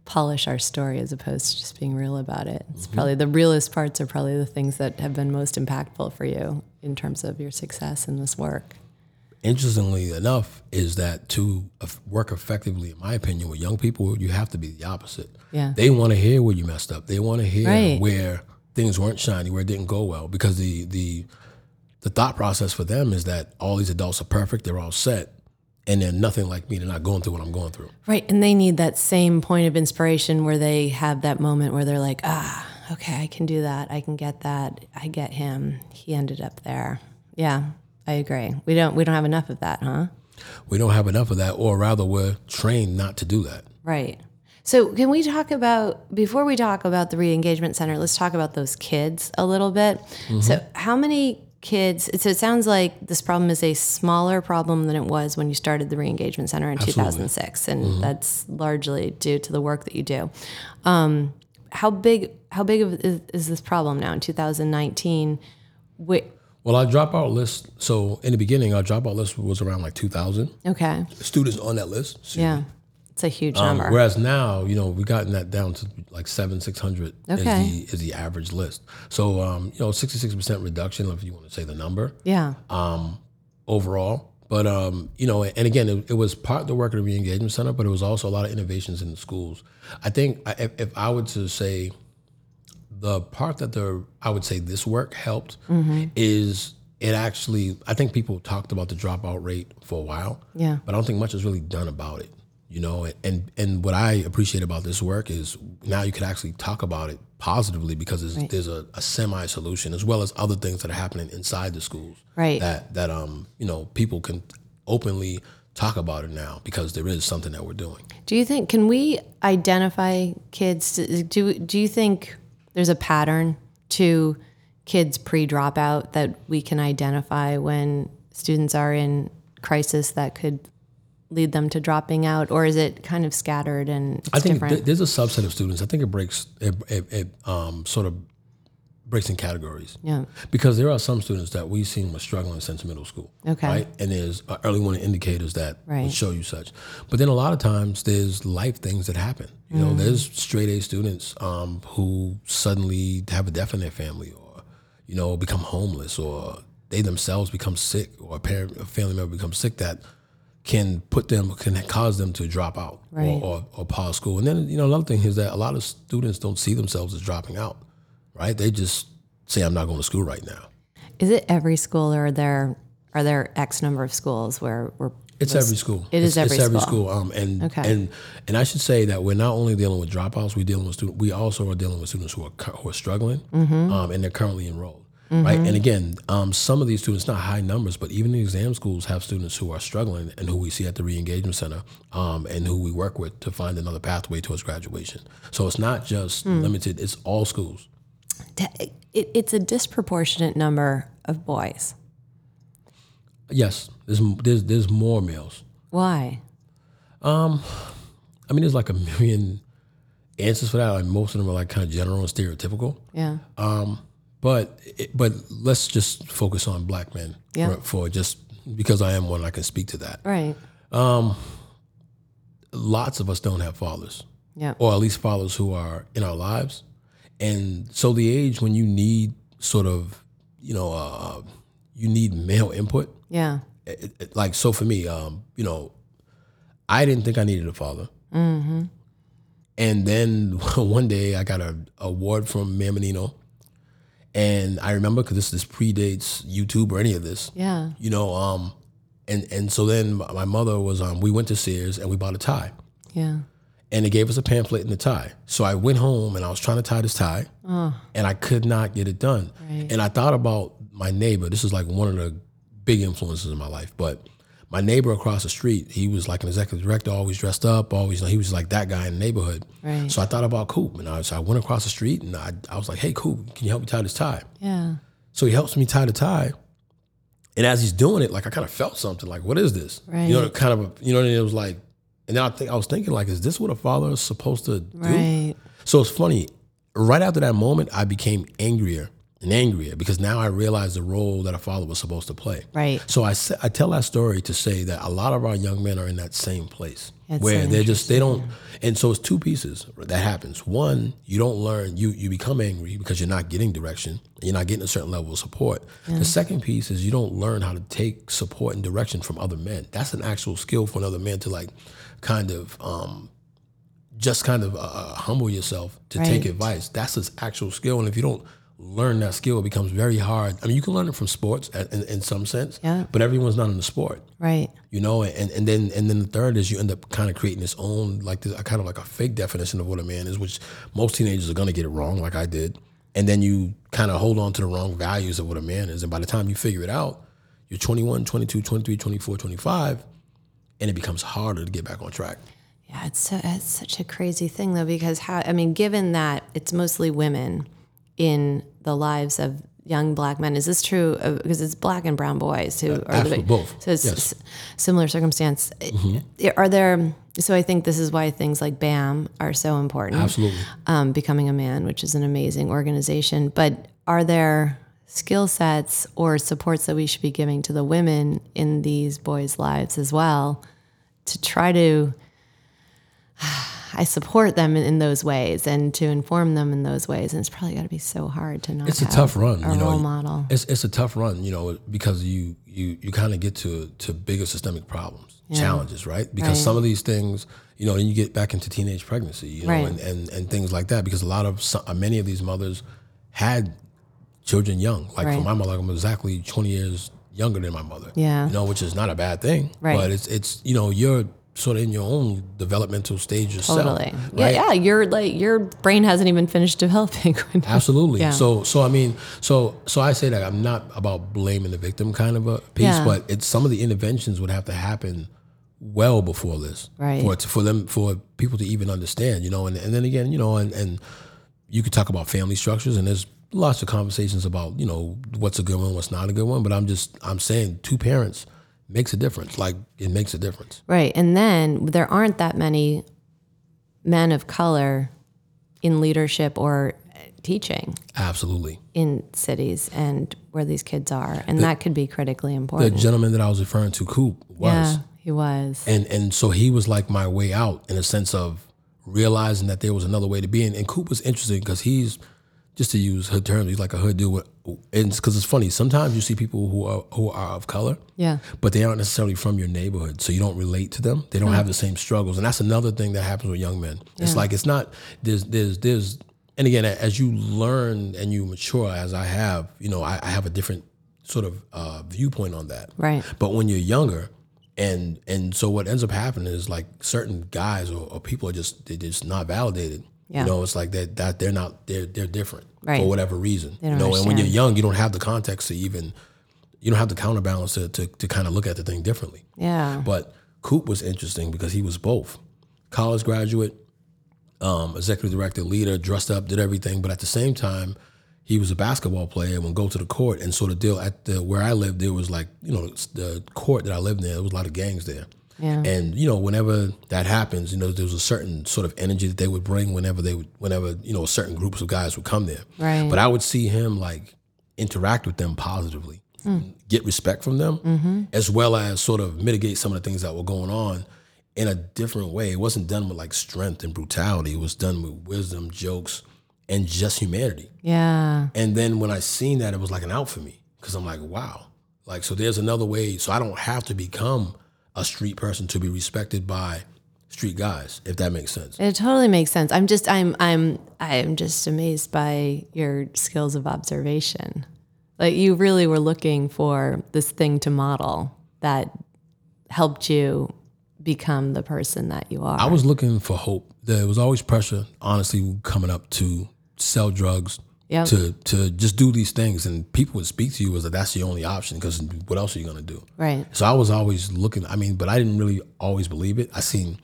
Speaker 1: polish our story as opposed to just being real about it. It's mm-hmm. probably the realest parts are probably the things that have been most impactful for you in terms of your success in this work.
Speaker 2: interestingly enough, is that to work effectively, in my opinion, with young people, you have to be the opposite.
Speaker 1: Yeah.
Speaker 2: They want to hear where you messed up. They want to hear
Speaker 1: Right.
Speaker 2: where things weren't shiny, where it didn't go well, because the the the thought process for them is that all these adults are perfect, they're all set, and they're nothing like me. They're not going through what I'm going through.
Speaker 1: Right. And they need that same point of inspiration where they have that moment where they're like, ah, okay, I can do that. I can get that. I get him. He ended up there. Yeah, I agree. We don't we don't have enough of that, huh?
Speaker 2: We don't have enough of that, or rather, we're trained not to do that.
Speaker 1: Right. So, can we talk about, before we talk about the re engagement center, let's talk about those kids a little bit. So, how many kids? So, it sounds like this problem is a smaller problem than it was when you started the re engagement center in 2006, and that's largely due to the work that you do. Um, how big? How big of is, is this problem now in 2019? Wait,
Speaker 2: Well, our dropout list. So in the beginning, our dropout list was around like 2,000
Speaker 1: okay,
Speaker 2: students on that list.
Speaker 1: Yeah, it's a huge
Speaker 2: Um,
Speaker 1: number.
Speaker 2: whereas now, you know, we've gotten that down to like seven, six hundred
Speaker 1: Okay.
Speaker 2: is the is the average list. So, um, you know, sixty six percent reduction, if you want to say the number
Speaker 1: yeah,
Speaker 2: overall. But um, you know, and again, it, it was part of the work of the re-engagement center, but it was also a lot of innovations in the schools. I think I- if, if I were to say the part that the I would say this work helped is it actually. I think people talked about the dropout rate for a while,
Speaker 1: yeah,
Speaker 2: but I don't think much is really done about it. You know, and and what I appreciate about this work is now you can actually talk about it positively because there's, there's a, a semi solution as well as other things that are happening inside the schools
Speaker 1: Right.
Speaker 2: that that um you know people can openly talk about it now because there is something that we're doing.
Speaker 1: Do you think can we identify kids? To, do do you think there's a pattern to kids pre dropout that we can identify when students are in crisis that could lead them to dropping out, or is it kind of scattered and
Speaker 2: I think
Speaker 1: different?
Speaker 2: th- there's a subset of students. I think it breaks it, it, it um sort of breaks in categories.
Speaker 1: yeah.
Speaker 2: Because there are some students that we've seen were struggling since middle school.
Speaker 1: Okay.
Speaker 2: Right? And there's uh, early warning indicators that
Speaker 1: Right.
Speaker 2: show you such. But then a lot of times there's life things that happen. You know, there's straight A students um, who suddenly have a death in their family or, you know, become homeless or they themselves become sick or a parent, a family member becomes sick that can put them, can cause them to drop out
Speaker 1: Right.
Speaker 2: or, or, or pause school. And then, you know, another thing is that a lot of students don't see themselves as dropping out, right? They just say, I'm not going to school right now.
Speaker 1: Is it every school, or are there are there X number of schools where we're
Speaker 2: It's every school.
Speaker 1: It is
Speaker 2: it's,
Speaker 1: every
Speaker 2: it's every
Speaker 1: school.
Speaker 2: school. Um, and
Speaker 1: Okay.
Speaker 2: and and I should say that we're not only dealing with dropouts. We're dealing with students. We also are dealing with students who are who are struggling,
Speaker 1: Mm-hmm.
Speaker 2: um, and they're currently enrolled. Right. And again, um, some of these students, not high numbers, but even the exam schools have students who are struggling and who we see at the re-engagement center, um, and who we work with to find another pathway towards graduation. So it's not just
Speaker 1: Hmm.
Speaker 2: limited; it's all schools.
Speaker 1: it's a disproportionate number of boys.
Speaker 2: Yes, there's there's there's more males.
Speaker 1: Why?
Speaker 2: Um, I mean, there's like a million answers for that. Like most of them are like kind of general and stereotypical.
Speaker 1: Yeah.
Speaker 2: But but let's just focus on black men
Speaker 1: Yeah.
Speaker 2: for, for just because I am one, I can speak to that.
Speaker 1: right.
Speaker 2: Lots of us don't have fathers,
Speaker 1: Yeah.
Speaker 2: or at least fathers who are in our lives, and so the age when you need sort of, you know, uh, you need male input.
Speaker 1: Yeah.
Speaker 2: it, it- like so for me, um, you know, I didn't think I needed a father.
Speaker 1: Mm-hmm.
Speaker 2: And then [laughs] one day I got a award from Mayor Menino, and I remember because this this predates YouTube or any of this,
Speaker 1: Yeah.
Speaker 2: you know. Um, and and so then my mother was um, we went to Sears and we bought a tie,
Speaker 1: Yeah.
Speaker 2: and they gave us a pamphlet and a tie. So I went home and I was trying to tie this tie, oh. and I could not get it done.
Speaker 1: Right.
Speaker 2: And I thought about my neighbor. This is like one of the big influences in my life. But my neighbor across the street, he was like an executive director, always dressed up, always he was like that guy in the neighborhood.
Speaker 1: Right.
Speaker 2: So I thought about Coop, and I, so I went across the street and I, I was like, "Hey, Coop, can you help me tie this tie?"
Speaker 1: Yeah.
Speaker 2: So he helps me tie the tie. And as he's doing it, like I kind of felt something, like, what is this? Right. You know, kind of, a, you know, it was like, and then I think I was thinking, like, is this what a father is supposed to do?
Speaker 1: Right.
Speaker 2: So it's funny. Right after that moment, I became angrier and angrier because now I realize the role that a father was supposed to play.
Speaker 1: Right.
Speaker 2: So I, I tell that story to say that a lot of our young men are in that same place
Speaker 1: That's
Speaker 2: where
Speaker 1: so
Speaker 2: they're just they don't. And so it's two pieces that happens. One, you don't learn. You you become angry because you're not getting direction. You're not getting a certain level of support. The second piece is you don't learn how to take support and direction from other men. That's an actual skill for another man to like, kind of. um just kind of uh, humble yourself to take advice. That's an actual skill, and if you don't learn that skill, it becomes very hard. I mean, you can learn it from sports in, in some sense,
Speaker 1: Yeah.
Speaker 2: but everyone's not in the sport,
Speaker 1: Right.
Speaker 2: you know. And and then and then the third is you end up kind of creating this own like this kind of like a fake definition of what a man is, which most teenagers are gonna get it wrong, like I did. And then you kind of hold on to the wrong values of what a man is, and by the time you figure it out, you're 21, 22, 23, 24, 25, and it becomes harder to get back on track.
Speaker 1: Yeah, it's, so, it's such a crazy thing though, because how, I mean, given that it's mostly women in the lives of young black men, is this true? Of, because it's black and brown boys who are the
Speaker 2: both.
Speaker 1: So it's
Speaker 2: Yes.
Speaker 1: similar circumstance. Are there, so I think this is why things like BAM are so important.
Speaker 2: Absolutely.
Speaker 1: um, Becoming a Man, which is an amazing organization. But are there skill sets or supports that we should be giving to the women in these boys' lives as well to try to? I support them in, in those ways and to inform them in those ways, and it's probably got to be so hard to not.
Speaker 2: it's a tough run,
Speaker 1: a
Speaker 2: you know.
Speaker 1: role model.
Speaker 2: It's it's a tough run, you know, because you you you kind of get to to bigger systemic problems, challenges, right? Because
Speaker 1: Right.
Speaker 2: some of these things, you know, then you get back into teenage pregnancy, you know,
Speaker 1: Right.
Speaker 2: and, and and things like that. Because a lot of some, uh, many of these mothers had children young. Like for my mother, I'm exactly 20 years younger than my mother.
Speaker 1: Yeah.
Speaker 2: you know, which is not a bad thing.
Speaker 1: Right.
Speaker 2: But it's it's you know you're sort of in your own developmental stage yourself.
Speaker 1: Totally. Yeah,
Speaker 2: right?
Speaker 1: yeah. Your like your brain hasn't even finished developing. [laughs]
Speaker 2: Absolutely.
Speaker 1: Yeah.
Speaker 2: So so I mean so so I say that I'm not about blaming the victim kind of a piece,
Speaker 1: Yeah.
Speaker 2: but it's some of the interventions would have to happen well before this,
Speaker 1: Right.
Speaker 2: For for them for people to even understand, you know, and, and then again, you know, and and you could talk about family structures, and there's lots of conversations about you know what's a good one, what's not a good one, but I'm just I'm saying two parents makes a difference. Like it makes a difference.
Speaker 1: Right. And then there aren't that many men of color in leadership or teaching
Speaker 2: Absolutely.
Speaker 1: in cities and where these kids are. And that could be critically important.
Speaker 2: The gentleman that I was referring to, Coop, was.
Speaker 1: yeah, he was.
Speaker 2: and and so he was like my way out in a sense of realizing that there was another way to be. And, and Coop was interesting because he's just to use hood terms, he's like a hood dude. With, and because it's funny, sometimes you see people who are who are of color,
Speaker 1: Yeah.
Speaker 2: but they aren't necessarily from your neighborhood, so you don't relate to them. They don't have the same struggles, and that's another thing that happens with young men. It's like it's not there's there's there's and again as you learn and you mature as I have, you know, I, I have a different sort of uh, viewpoint on that.
Speaker 1: Right.
Speaker 2: But when you're younger, and and so what ends up happening is like certain guys or, or people are just they're just not validated.
Speaker 1: Yeah.
Speaker 2: You know, it's like that that they're not they're they're different
Speaker 1: Right.
Speaker 2: for whatever reason. you know, and when you're young, you don't have the context to even you don't have the counterbalance to to, to kind of look at the thing differently.
Speaker 1: Yeah.
Speaker 2: But Coop was interesting because he was both college graduate, um, executive director, leader, dressed up, did everything. But at the same time, he was a basketball player and would go to the court and sort of deal at the where I lived. There was like you know the court that I lived in. There was a lot of gangs there.
Speaker 1: Yeah.
Speaker 2: And you know, whenever that happens, you know, there was a certain sort of energy that they would bring whenever they would, whenever you know, certain groups of guys would come there.
Speaker 1: Right.
Speaker 2: But I would see him like interact with them positively,
Speaker 1: Mm.
Speaker 2: get respect from them,
Speaker 1: Mm-hmm.
Speaker 2: as well as sort of mitigate some of the things that were going on in a different way. It wasn't done with like strength and brutality. It was done with wisdom, jokes, and just humanity.
Speaker 1: Yeah.
Speaker 2: And then when I seen that, it was like an out for me because I'm like, wow, like so. There's another way. So I don't have to become a street person to be respected by street guys, if that makes sense.
Speaker 1: It totally makes sense. I'm just I'm I'm I'm just amazed by your skills of observation. Like you really were looking for this thing to model that helped you become the person that you are.
Speaker 2: I was looking for hope. There was always pressure, honestly, coming up to sell drugs,
Speaker 1: Yep.
Speaker 2: to to just do these things, and people would speak to you as that that's the only option because what else are you gonna do?
Speaker 1: right.
Speaker 2: So I was always looking. I mean, but I didn't really always believe it. I seen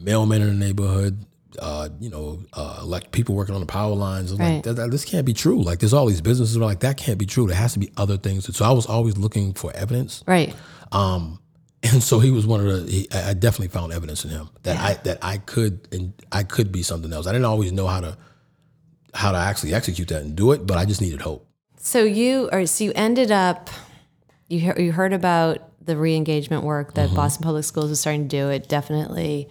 Speaker 2: mailmen in the neighborhood. Uh, you know, uh, like people working on the power lines.
Speaker 1: Right.
Speaker 2: like, that, that- this can't be true. Like, there's all these businesses. Like, that can't be true. There has to be other things. So I was always looking for evidence.
Speaker 1: Right.
Speaker 2: Um, [laughs] And so he was one of the. He, I I definitely found evidence in him that I that I could and I could be something else. I didn't always know how to how to actually execute that and do it, but I just needed hope.
Speaker 1: So you or so you ended up you hear, you heard about the re-engagement work that mm-hmm. Boston Public Schools was starting to do. It definitely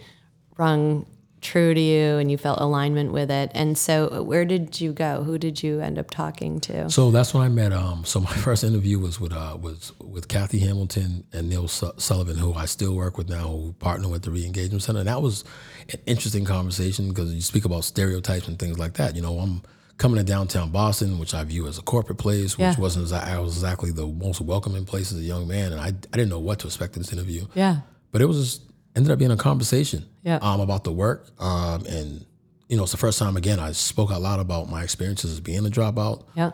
Speaker 1: rung true to you, and you felt alignment with it. And so, where did you go? Who did you end up talking to?
Speaker 2: So that's when I met. Um, so my [laughs] first interview was with uh, was with Kathy Hamilton and Neil Su- Sullivan, who I still work with now, who partner with the Reengagement Center. And that was an interesting conversation because you speak about stereotypes and things like that. You know, I'm coming to downtown Boston, which I view as a corporate place, which
Speaker 1: Yeah.
Speaker 2: wasn't I was exactly the most welcoming place as a young man, and I I didn't know what to expect in this interview.
Speaker 1: Yeah,
Speaker 2: But it was ended up being a conversation
Speaker 1: Yeah.
Speaker 2: um, about the work. Um, and, you know, it's the first time, again, I spoke out loud about my experiences as being a dropout.
Speaker 1: yeah,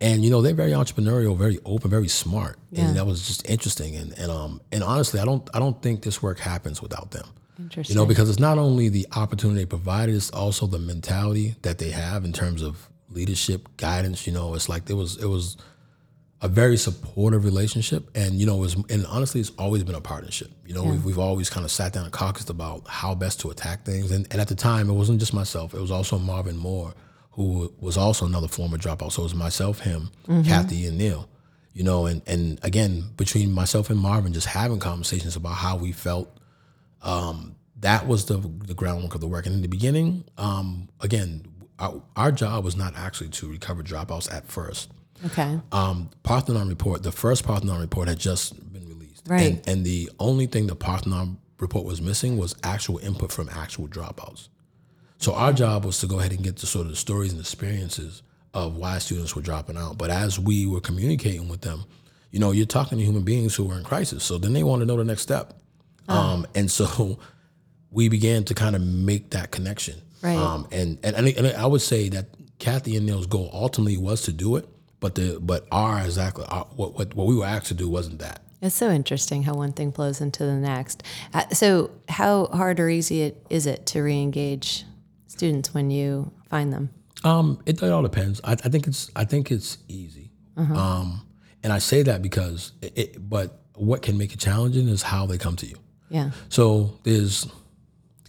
Speaker 2: And, you know, they're very entrepreneurial, very open, very smart.
Speaker 1: Yeah.
Speaker 2: And that was just interesting. And, and, um, and honestly, I don't, I don't think this work happens without them.
Speaker 1: interesting.
Speaker 2: You know, because it's not only the opportunity they provided, it's also the mentality that they have in terms of leadership, guidance. You know, it's like it was it was a very supportive relationship, and you know, it was and honestly, it's always been a partnership. You know, we've, we've always kind of sat down and caucused about how best to attack things, and, and at the time, it wasn't just myself; it was also Marvin Moore, who was also another former dropout. So it was myself, him, Kathy, and Neil. You know, and and again, between myself and Marvin, just having conversations about how we felt that was the the groundwork of the work. And in the beginning, um, again, our, our job was not actually to recover dropouts at first.
Speaker 1: Okay,
Speaker 2: Um, Parthenon report, the first Parthenon report had just been released,
Speaker 1: Right.
Speaker 2: And, and the only thing the Parthenon report was missing was actual input from actual dropouts. So our job was to go ahead and get the sort of the stories and experiences of why students were dropping out. But as we were communicating with them, you know, you're talking to human beings who were in crisis. So then they want to know the next step. Um, and so [laughs] we began to kind of make that connection.
Speaker 1: Right.
Speaker 2: Um, and, and and I would say that Kathy and Neil's goal ultimately was to do it, but the but our exactly our, what, what what we were asked to do wasn't that.
Speaker 1: it's so interesting how one thing flows into the next. Uh, so, how hard or easy it, is it to re-engage students when you find them?
Speaker 2: Um, it, it all depends. I, I think it's I think it's easy. Um, and I say that because it, it, but what can make it challenging is how they come to you.
Speaker 1: Yeah,
Speaker 2: So there's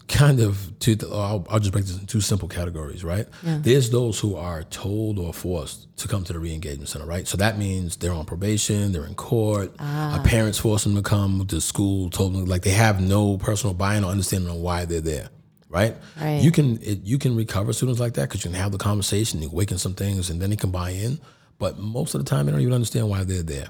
Speaker 2: kind of two. I'll, I'll just break this into two simple categories, right? There's those who are told or forced to come to the re-engagement center, right? So that means they're on probation, they're in court, ah. a parents force them to come to school, told them like they have no personal buy-in or understanding on why they're there, right?
Speaker 1: Right.
Speaker 2: You can it, you can recover students like that because you can have the conversation, you awaken some things, and then they can buy in. But most of the time, they don't even understand why they're there,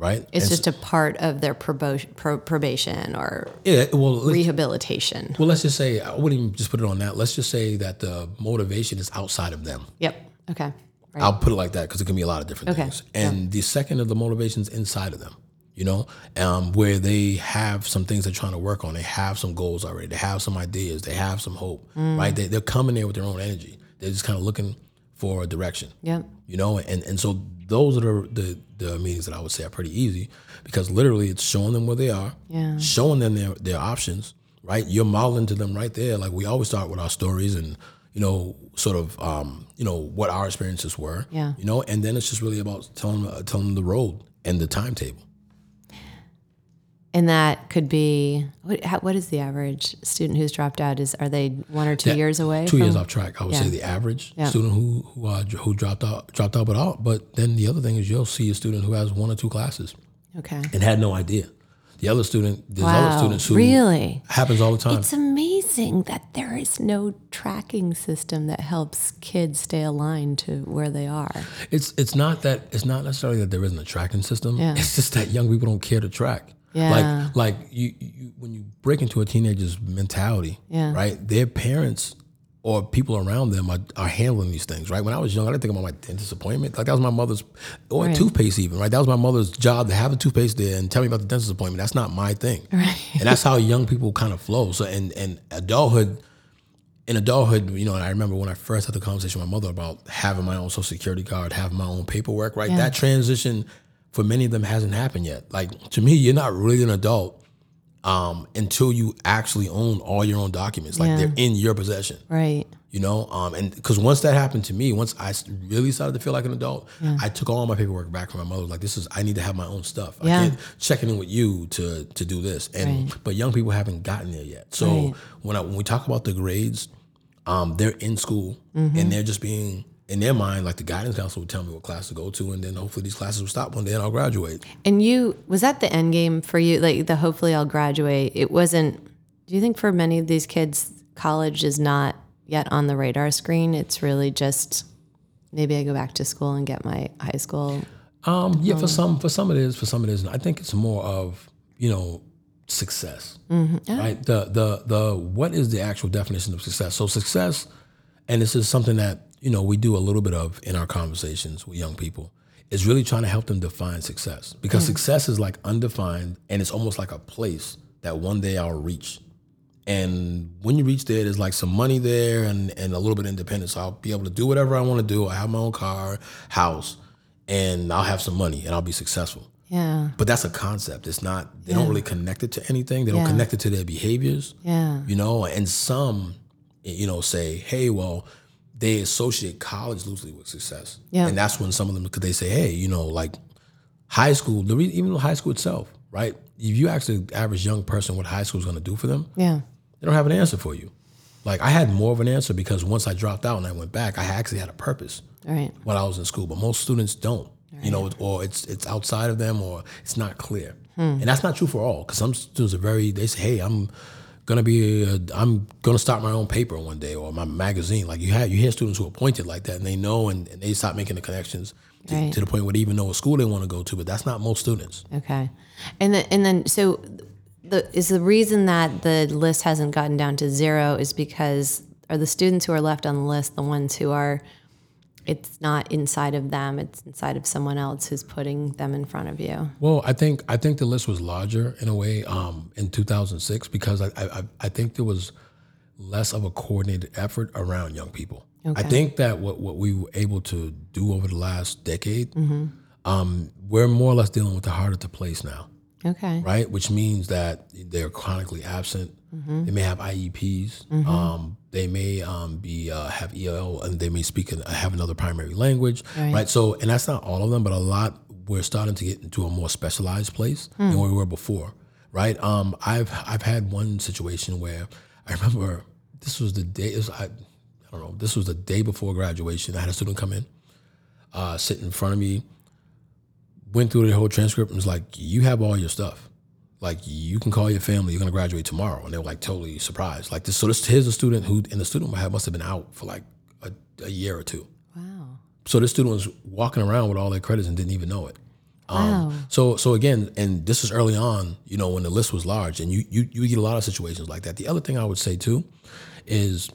Speaker 2: right?
Speaker 1: it's
Speaker 2: And
Speaker 1: just a part of their probation, pro, probation or
Speaker 2: yeah. Well,
Speaker 1: rehabilitation.
Speaker 2: Well, let's just say I wouldn't even just put it on that. Let's just say that the motivation is outside of them.
Speaker 1: Yep. Okay. Right.
Speaker 2: I'll put it like that because it can be a lot of different
Speaker 1: Okay.
Speaker 2: things. And the second of the motivations inside of them, you know, um, where they have some things they're trying to work on. They have some goals already. They have some ideas. They have some hope,
Speaker 1: Mm.
Speaker 2: right? They, they're coming there with their own energy. They're just kind of looking for a direction
Speaker 1: Yep.
Speaker 2: you know and and so those are the, the the meetings that i would say are pretty easy because literally it's showing them where they are
Speaker 1: Yeah.
Speaker 2: showing them their their options right you're modeling to them right there like we always start with our stories and you know sort of um you know what our experiences were
Speaker 1: Yeah.
Speaker 2: you know and then it's just really about telling uh, telling them the road and the timetable
Speaker 1: And that could be what, what is the average student who's dropped out? Is are they one or two years away?
Speaker 2: two
Speaker 1: from-
Speaker 2: years off track. I would
Speaker 1: Yeah.
Speaker 2: say the average
Speaker 1: Yeah.
Speaker 2: student who who uh, who dropped out dropped out, but out. But then the other thing is you'll see a student who has one or two classes
Speaker 1: Okay.
Speaker 2: and had no idea. The other student, there's
Speaker 1: Wow.
Speaker 2: other students who
Speaker 1: really?
Speaker 2: happens all the time.
Speaker 1: It's amazing that there is no tracking system that helps kids stay aligned to where they are.
Speaker 2: It's it's not that it's not necessarily that there isn't a tracking system.
Speaker 1: Yeah.
Speaker 2: It's just that young people don't care to track.
Speaker 1: Yeah.
Speaker 2: Like like you, you when you break into a teenager's mentality,
Speaker 1: Yeah.
Speaker 2: right? Their parents or people around them are, are handling these things, right? When I was young, I didn't think about my dentist appointment. Like that was my mother's or
Speaker 1: Right.
Speaker 2: toothpaste even, right? That was my mother's job to have a toothpaste there and tell me about the dentist appointment. That's not my thing. [laughs] Right. And that's how young people kind of flow. So and and adulthood in adulthood, you know, and I remember when I first had the conversation with my mother about having my own social security card, having my own paperwork, right? That transition for many of them hasn't happened yet. Like to me, you're not really an adult um, until you actually own all your own documents, like
Speaker 1: Yeah.
Speaker 2: they're in your possession.
Speaker 1: Right.
Speaker 2: You know, um, and because once that happened to me, once I really started to feel like an adult, I took all my paperwork back from my mother. Like, this is I need to have my own stuff.
Speaker 1: Yeah.
Speaker 2: I can't check in with you to to do this. And but young people haven't gotten there yet. So
Speaker 1: Right.
Speaker 2: when I, when we talk about the grades, um, they're in school
Speaker 1: Mm-hmm.
Speaker 2: and they're just being in their mind, like the guidance counselor would tell me what class to go to, and then hopefully these classes will stop one day and I'll graduate.
Speaker 1: And you was that the end game for you? Like the hopefully I'll graduate. It wasn't. Do you think for many of these kids, college is not yet on the radar screen? It's really just maybe I go back to school and get my high school.
Speaker 2: Um, yeah, for some, for some it is, for some it isn't. I think it's more of you know success, right? The the the what is the actual definition of success? So success, and this is something that you know we do a little bit of in our conversations with young people. Is really trying to help them define success because mm. success is like undefined and it's almost like a place that one day I'll reach. And when you reach there, there's like some money there and, and a little bit of independence. So I'll be able to do whatever I want to do. I have my own car, house, and I'll have some money and I'll be successful.
Speaker 1: Yeah,
Speaker 2: But that's a concept. It's not, they don't really connect it to anything. They don't
Speaker 1: Yeah.
Speaker 2: connect it to their behaviors,
Speaker 1: yeah,
Speaker 2: you know? And some, you know, say, hey, well, they associate college loosely with success.
Speaker 1: Yeah.
Speaker 2: And that's when some of them, because they say, hey, you know, like high school, the re- even high school itself, right? If you ask the average young person what high school is going to do for them,
Speaker 1: yeah,
Speaker 2: they don't have an answer for you. Like I had more of an answer because once I dropped out and I went back, I actually had a purpose
Speaker 1: right,
Speaker 2: while I was in school. But most students don't, you know, or it's it's outside of them or it's not clear. Hmm. And that's not true for all because some students are very. They say, "Hey, I'm gonna be, a, I'm gonna start my own paper one day or my magazine." Like you have, you hear students who are pointed like that and they know and, and they start making the connections to,
Speaker 1: Right.
Speaker 2: to the point where they even know what school they want to go to. But that's not most students.
Speaker 1: okay. And then and then so the is the reason that the list hasn't gotten down to zero is because are the students who are left on the list the ones who are it's not inside of them it's inside of someone else who's putting them in front of you.
Speaker 2: Well, I think I think the list was larger in a way um, in 2006 because I, I I think there was less of a coordinated effort around young people. I think that what what we were able to do over the last decade, um, we're more or less dealing with the harder to place now,
Speaker 1: okay
Speaker 2: right? Which means that they're chronically absent. They may have IEPs. Um, they may um, be uh, have EL, and they may speak and have another primary language,
Speaker 1: Right.
Speaker 2: right. So, and that's not all of them, but a lot. We're starting to get into a more specialized place than where we were before, right? Um, I've I've had one situation where I remember this was the day. Was, I, I don't know. This was the day before graduation. I had a student come in, uh, sit in front of me, went through the whole transcript and was like, "You have all your stuff. Like you can call your family. You're gonna graduate tomorrow." And they were like totally surprised. Like this. So this here's a student who, and the student must have been out for like a, a year or two.
Speaker 1: wow
Speaker 2: So this student was walking around with all their credits and didn't even know it. Um,
Speaker 1: wow
Speaker 2: So so again, and this is early on, you know, when the list was large, and you you you get a lot of situations like that. The other thing I would say too is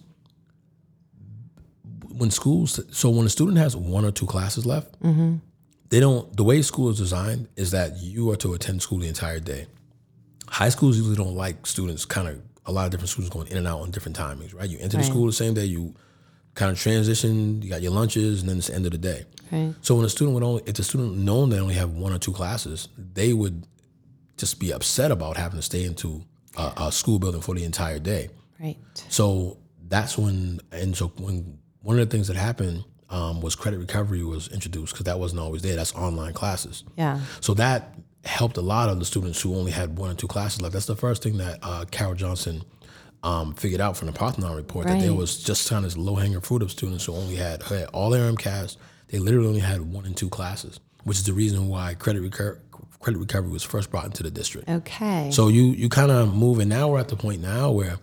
Speaker 2: when schools. So when a student has one or two classes left, they don't. The way school is designed is that you are to attend school the entire day. High schools usually don't like students kind of a lot of different students going in and out on different timings, right? You enter the school the same day, you kind of transition, you got your lunches, and then it's the end of the day.
Speaker 1: right
Speaker 2: So when a student would only, if the student known they only have one or two classes, they would just be upset about having to stay into a, a school building for the entire day.
Speaker 1: right
Speaker 2: So that's when, and so when one of the things that happened um, was credit recovery was introduced because that wasn't always there. That's online classes.
Speaker 1: yeah
Speaker 2: So that helped a lot of the students who only had one or two classes left. That's the first thing that uh, Carol Johnson um, figured out from the Parthenon report that there was just kind of low hanging fruit of students who only had, had all their MCAS. They literally only had one and two classes, which is the reason why credit recur- credit recovery was first brought into the district.
Speaker 1: okay
Speaker 2: So you you kind of move, and now we're at the point now where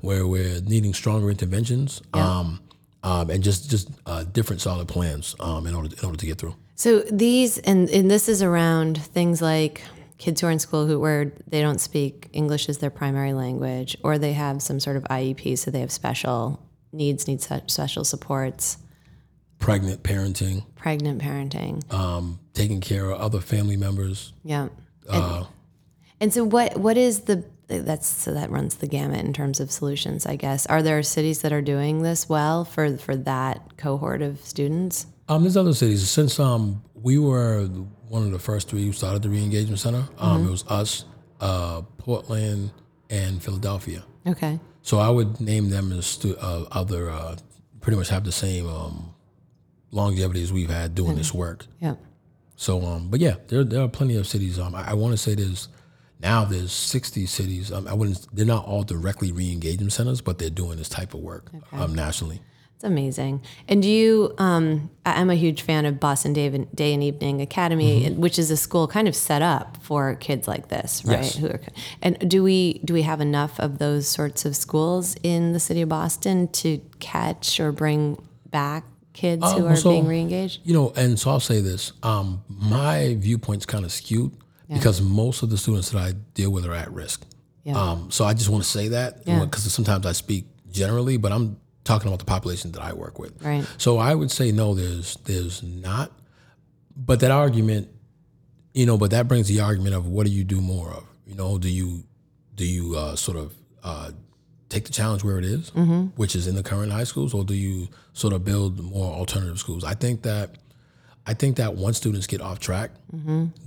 Speaker 2: where we're needing stronger interventions, um, um, and just just uh, different solid plans um, in order in order to get through.
Speaker 1: So these and and this is around things like kids who are in school who where they don't speak English as their primary language, or they have some sort of IEP, so they have special needs, need special supports,
Speaker 2: Pregnant parenting,
Speaker 1: pregnant parenting.
Speaker 2: um, taking care of other family members.
Speaker 1: Yeah.
Speaker 2: Uh,
Speaker 1: And so what what is the that's so that runs the gamut in terms of solutions, I guess. Are there cities that are doing this well for for that cohort of students?
Speaker 2: Um, there's other cities. Since um, we were one of the first three who started the re-engagement center, um, it was us, uh, Portland, and Philadelphia.
Speaker 1: Okay.
Speaker 2: So I would name them as stu- uh, other, uh, pretty much have the same um, longevity as we've had doing this work.
Speaker 1: Yeah.
Speaker 2: So, um, but yeah, there, there are plenty of cities. Um, I, I want to say there's now there's 60 cities. Um, I wouldn't. They're not all directly re-engagement centers, but they're doing this type of work um, nationally.
Speaker 1: It's amazing. And do you, um, I- I'm a huge fan of Boston Day and, Day and Evening Academy,
Speaker 2: Mm-hmm.
Speaker 1: which is a school kind of set up for kids like this, right?
Speaker 2: Yes.
Speaker 1: Who are, and do we do we have enough of those sorts of schools in the city of Boston to catch or bring back kids who
Speaker 2: Um,
Speaker 1: are
Speaker 2: so-
Speaker 1: being reengaged?
Speaker 2: You know, and so I'll say this: um, my viewpoint's kind of skewed because most of the students that I deal with are at risk.
Speaker 1: Yeah.
Speaker 2: Um, so I just want to say that
Speaker 1: Yeah.
Speaker 2: because sometimes I speak generally, but I'm talking about the population that I work with.
Speaker 1: Right.
Speaker 2: So I would say no, there's there's not. But that argument, you know, but that brings the argument of what do you do more of? You know, do you do you uh, sort of uh, take the challenge where it is, which is in the current high schools, or do you sort of build more alternative schools? I think that I think that once students get off track,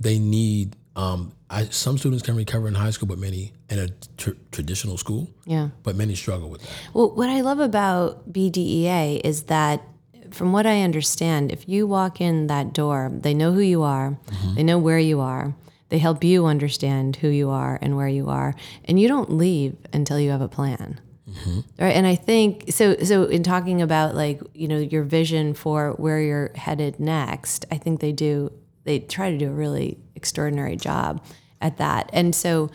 Speaker 2: they need. Um, I, some students can recover in high school, but many in a tr- traditional school.
Speaker 1: Yeah.
Speaker 2: But many struggle with that.
Speaker 1: Well, what I love about BDEA is that, from what I understand, if you walk in that door, they know who you are, they know where you are, they help you understand who you are and where you are, and you don't leave until you have a plan. Right. And I think so so in talking about like, you know, your vision for where you're headed next, I think they do they try to do a really extraordinary job at that. And so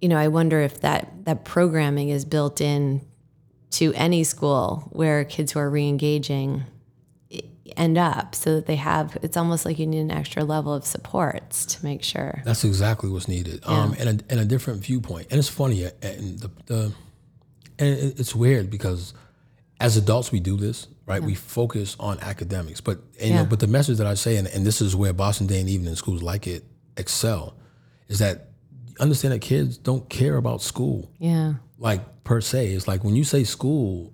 Speaker 1: you know, I wonder if that that programming is built in to any school where kids who are reengaging end up so that they have it's almost like you need an extra level of supports to make sure.
Speaker 2: That's exactly what's needed, um, and a, and a different viewpoint. And it's funny, and the, the and it's weird because as adults we do this, right? We focus on academics, but and, you know, but the message that I say, and, and this is where Boston Day and Evening schools like it excel, is that understand that kids don't care about school
Speaker 1: Yeah.
Speaker 2: like per se. It's like when you say school,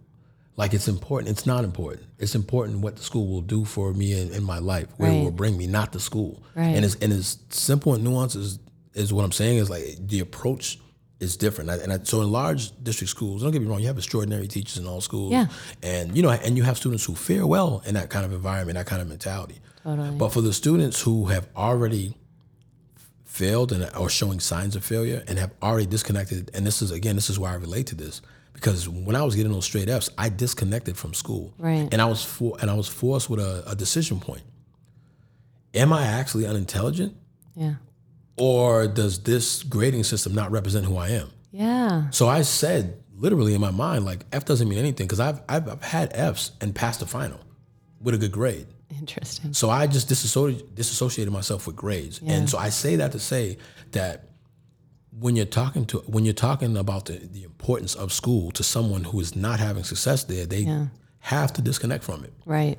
Speaker 2: like it's important. It's not important. It's important what the school will do for me in, in my life, where it will bring me, not the school.
Speaker 1: Right.
Speaker 2: And it's and it's simple and nuanced is, is what I'm saying is like the approach is different. And, I, so in large district schools, don't get me wrong, you have extraordinary teachers in all schools.
Speaker 1: Yeah.
Speaker 2: And you know, and you have students who fare well in that kind of environment, that kind of mentality.
Speaker 1: Totally.
Speaker 2: But for the students who have already failed and are showing signs of failure and have already disconnected, and this is again, this is why I relate to this because when I was getting those straight Fs, I disconnected from school,
Speaker 1: Right.
Speaker 2: And I was for, and I was forced with a, a decision point: Am I actually unintelligent,
Speaker 1: Yeah.
Speaker 2: Or does this grading system not represent who I am?
Speaker 1: Yeah.
Speaker 2: So I said literally in my mind, like F doesn't mean anything because I've, I've I've had Fs and passed the final with a good grade.
Speaker 1: Interesting.
Speaker 2: So I just disassociated, disassociated myself with grades, and so I say that to say that when you're talking to when you're talking about the, the importance of school to someone who is not having success there, they
Speaker 1: Yeah.
Speaker 2: have to disconnect from it.
Speaker 1: Right.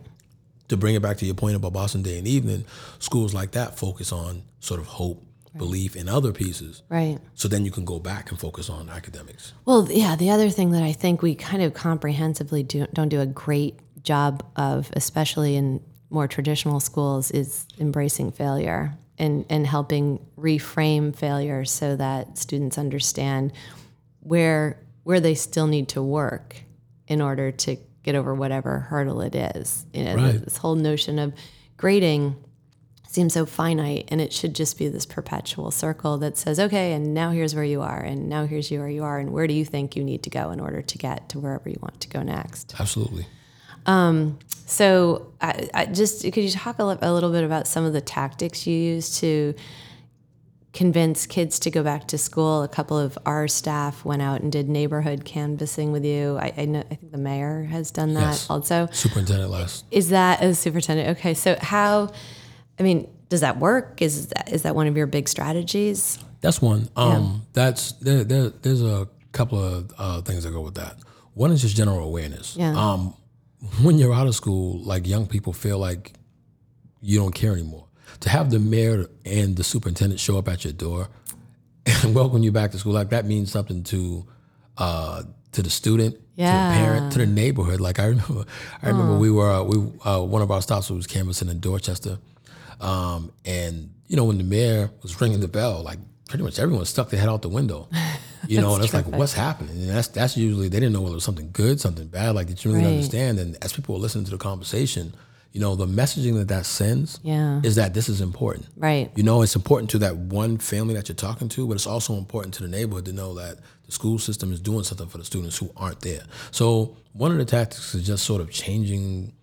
Speaker 2: To bring it back to your point about Boston Day and Evening, schools like that focus on sort of hope, belief, in other pieces.
Speaker 1: Right.
Speaker 2: So then you can go back and focus on academics.
Speaker 1: Well, yeah, the other thing that I think we kind of comprehensively do, don't do a great job of, especially in more traditional schools, is embracing failure and, and helping reframe failure so that students understand where where they still need to work in order to get over whatever hurdle it is. You know,
Speaker 2: Right.
Speaker 1: this whole notion of grading seems so finite and it should just be this perpetual circle that says okay and now here's where you are and now here's where you are and where do you think you need to go in order to get to wherever you want to go next
Speaker 2: Absolutely.
Speaker 1: Um, so I, I just could you talk a, li- a little bit about some of the tactics you use to convince kids to go back to school a couple of our staff went out and did neighborhood canvassing with you i, I know i think the mayor has done that
Speaker 2: Yes.
Speaker 1: also
Speaker 2: Superintendent last.
Speaker 1: is that a superintendent? Okay, so how? I mean, does that work? Is that is that one of your big strategies?
Speaker 2: That's one. Um, That's there, there. There's a couple of uh, things that go with that. One is just general awareness.
Speaker 1: Yeah.
Speaker 2: Um, [laughs] when you're out of school, like young people feel like you don't care anymore. To have the mayor and the superintendent show up at your door and [laughs] welcome you back to school, like that means something to uh, to the student, to
Speaker 1: Yeah.
Speaker 2: the parent, to the neighborhood. Like I remember, I remember we were uh, we uh, one of our stops was canvassing in Dorchester, um, and you know when the mayor was ringing the bell, like pretty much everyone stuck their head out the window. [laughs] You know, and it's like, what's happening? And that's that's usually they didn't know whether it was something good, something bad. Like, did you really
Speaker 1: Right.
Speaker 2: understand? And as people were listening to the conversation, you know, the messaging that that sends
Speaker 1: Yeah.
Speaker 2: is that this is important.
Speaker 1: Right.
Speaker 2: You know, it's important to that one family that you're talking to, but it's also important to the neighborhood to know that the school system is doing something for the students who aren't there. So one of the tactics is just sort of changing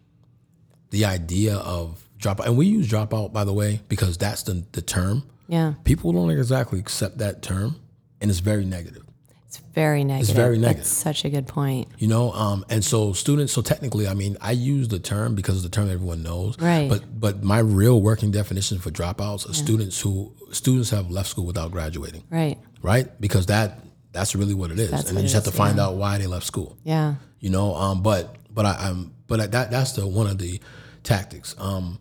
Speaker 2: the idea of dropout. And we use dropout, by the way, because that's the, the term.
Speaker 1: Yeah.
Speaker 2: People don't exactly accept that term, and it's very negative.
Speaker 1: It's very negative.
Speaker 2: It's very negative.
Speaker 1: That's such a good point.
Speaker 2: You know, um, and so students. So technically, I mean, I use the term because it's the term everyone knows.
Speaker 1: Right.
Speaker 2: But but my real working definition for dropouts are students who students have left school without graduating.
Speaker 1: Right.
Speaker 2: Right. Because that that's really what it is,
Speaker 1: That's
Speaker 2: and you just have
Speaker 1: is,
Speaker 2: to find out why they left school.
Speaker 1: Yeah.
Speaker 2: You know. Um. But but I, I'm but I, that that's the one of the tactics. Um.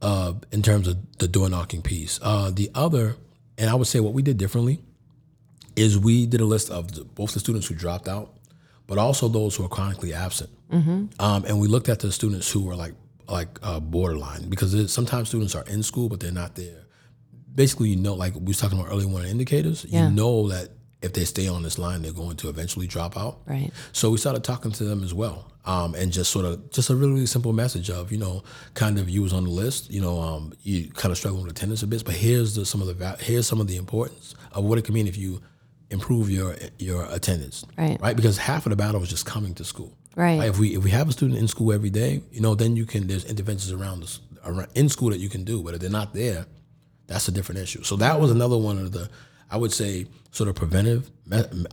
Speaker 2: Uh. In terms of the door knocking piece. Uh. The other, and I would say what we did differently is we did a list of the, both the students who dropped out, but also those who are chronically absent. Um, and we looked at the students who were like like uh, borderline because it, sometimes students are in school but they're not there. Basically, you know, like we was talking about early warning indicators,
Speaker 1: Yeah.
Speaker 2: you know that if they stay on this line, they're going to eventually drop out.
Speaker 1: Right.
Speaker 2: So we started talking to them as well, um, and just sort of just a really, really simple message of you know, kind of you was on the list, you know, um, you kind of struggling with attendance a bit, but here's the, some of the here's some of the importance of what it can mean if you improve your your attendance,
Speaker 1: Right.
Speaker 2: Right, because half of the battle is just coming to school,
Speaker 1: Right.
Speaker 2: Like if we if we have a student in school every day, you know, then you can there's interventions around this around in school that you can do, but if they're not there, that's a different issue. So that was another one of the, I would say, sort of preventive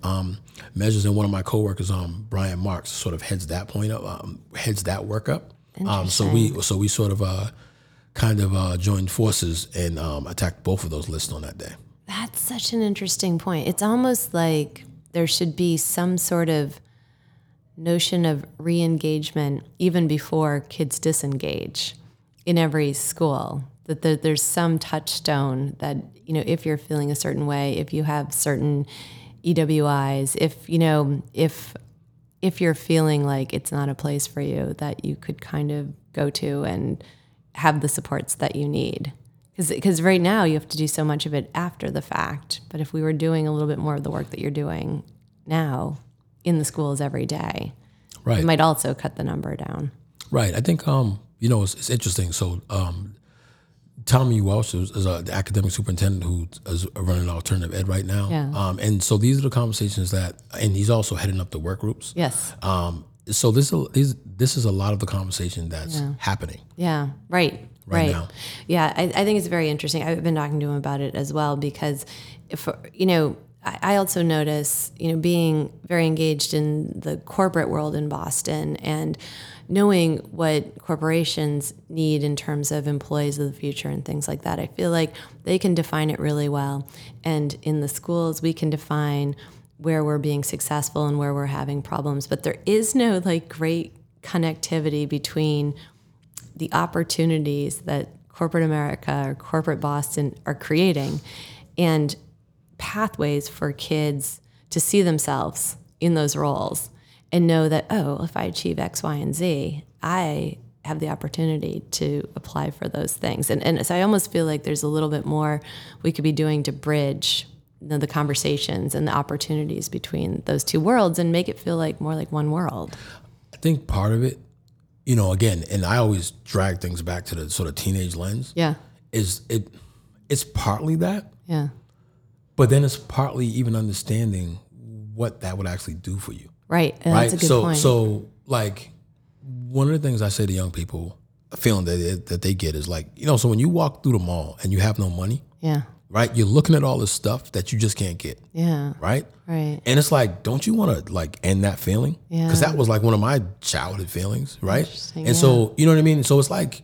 Speaker 2: um, measures. And one of my coworkers, um, Brian Marks, sort of heads that point up, um, heads that work up. Um, so we, so we sort of uh, kind of uh, joined forces and um, attacked both of those lists on that day.
Speaker 1: That's such an interesting point. It's almost like there should be some sort of notion of re engagement even before kids disengage in every school. That there, there's some touchstone that, you know, if you're feeling a certain way, if you have certain EWIs, if, you know, if if you're feeling like it's not a place for you that you could kind of go to and have the supports that you need because right now you have to do so much of it after the fact but if we were doing a little bit more of the work that you're doing now in the schools every day
Speaker 2: Right.
Speaker 1: it might also cut the number down
Speaker 2: Right. I think um, you know it's, it's interesting. So um, Tommy Welch is, is uh, the academic superintendent who is running alternative ed right now.
Speaker 1: Yeah.
Speaker 2: Um, and so these are the conversations that, and he's also heading up the work groups.
Speaker 1: yes
Speaker 2: Um, so this is this is a lot of the conversation that's happening.
Speaker 1: Yeah, right,
Speaker 2: Right
Speaker 1: right.
Speaker 2: now.
Speaker 1: Yeah, I, I think it's very interesting. I've been talking to him about it as well because, if you know, I, also notice, you know, being very engaged in the corporate world in Boston and knowing what corporations need in terms of employees of the future and things like that. I feel like they can define it really well, and in the schools we can define where we're being successful and where we're having problems. But there is no like great connectivity between the opportunities that corporate America or corporate Boston are creating and pathways for kids to see themselves in those roles and know that, oh, if I achieve X, Y, and Z, I have the opportunity to apply for those things. And, and so I almost feel like there's a little bit more we could be doing to bridge you know, the conversations and the opportunities between those two worlds and make it feel like more like one world.
Speaker 2: I think part of it, you know, again, and I always drag things back to the sort of teenage lens.
Speaker 1: Yeah.
Speaker 2: Is it? It's partly that,
Speaker 1: Yeah.
Speaker 2: But then it's partly even understanding what that would actually do for you.
Speaker 1: Right. And
Speaker 2: right?
Speaker 1: That's a good
Speaker 2: so,
Speaker 1: point.
Speaker 2: so like one of the things I say to young people, a feeling that they, that they get is like, you know, so when you walk through the mall and you have no money,
Speaker 1: yeah.
Speaker 2: right? You're looking at all this stuff that you just can't get,
Speaker 1: Yeah.
Speaker 2: right?
Speaker 1: Right.
Speaker 2: And it's like, don't you want to like end that feeling?
Speaker 1: Yeah.
Speaker 2: Because that was like one of my childhood feelings, right? And so, you know what I mean? So it's like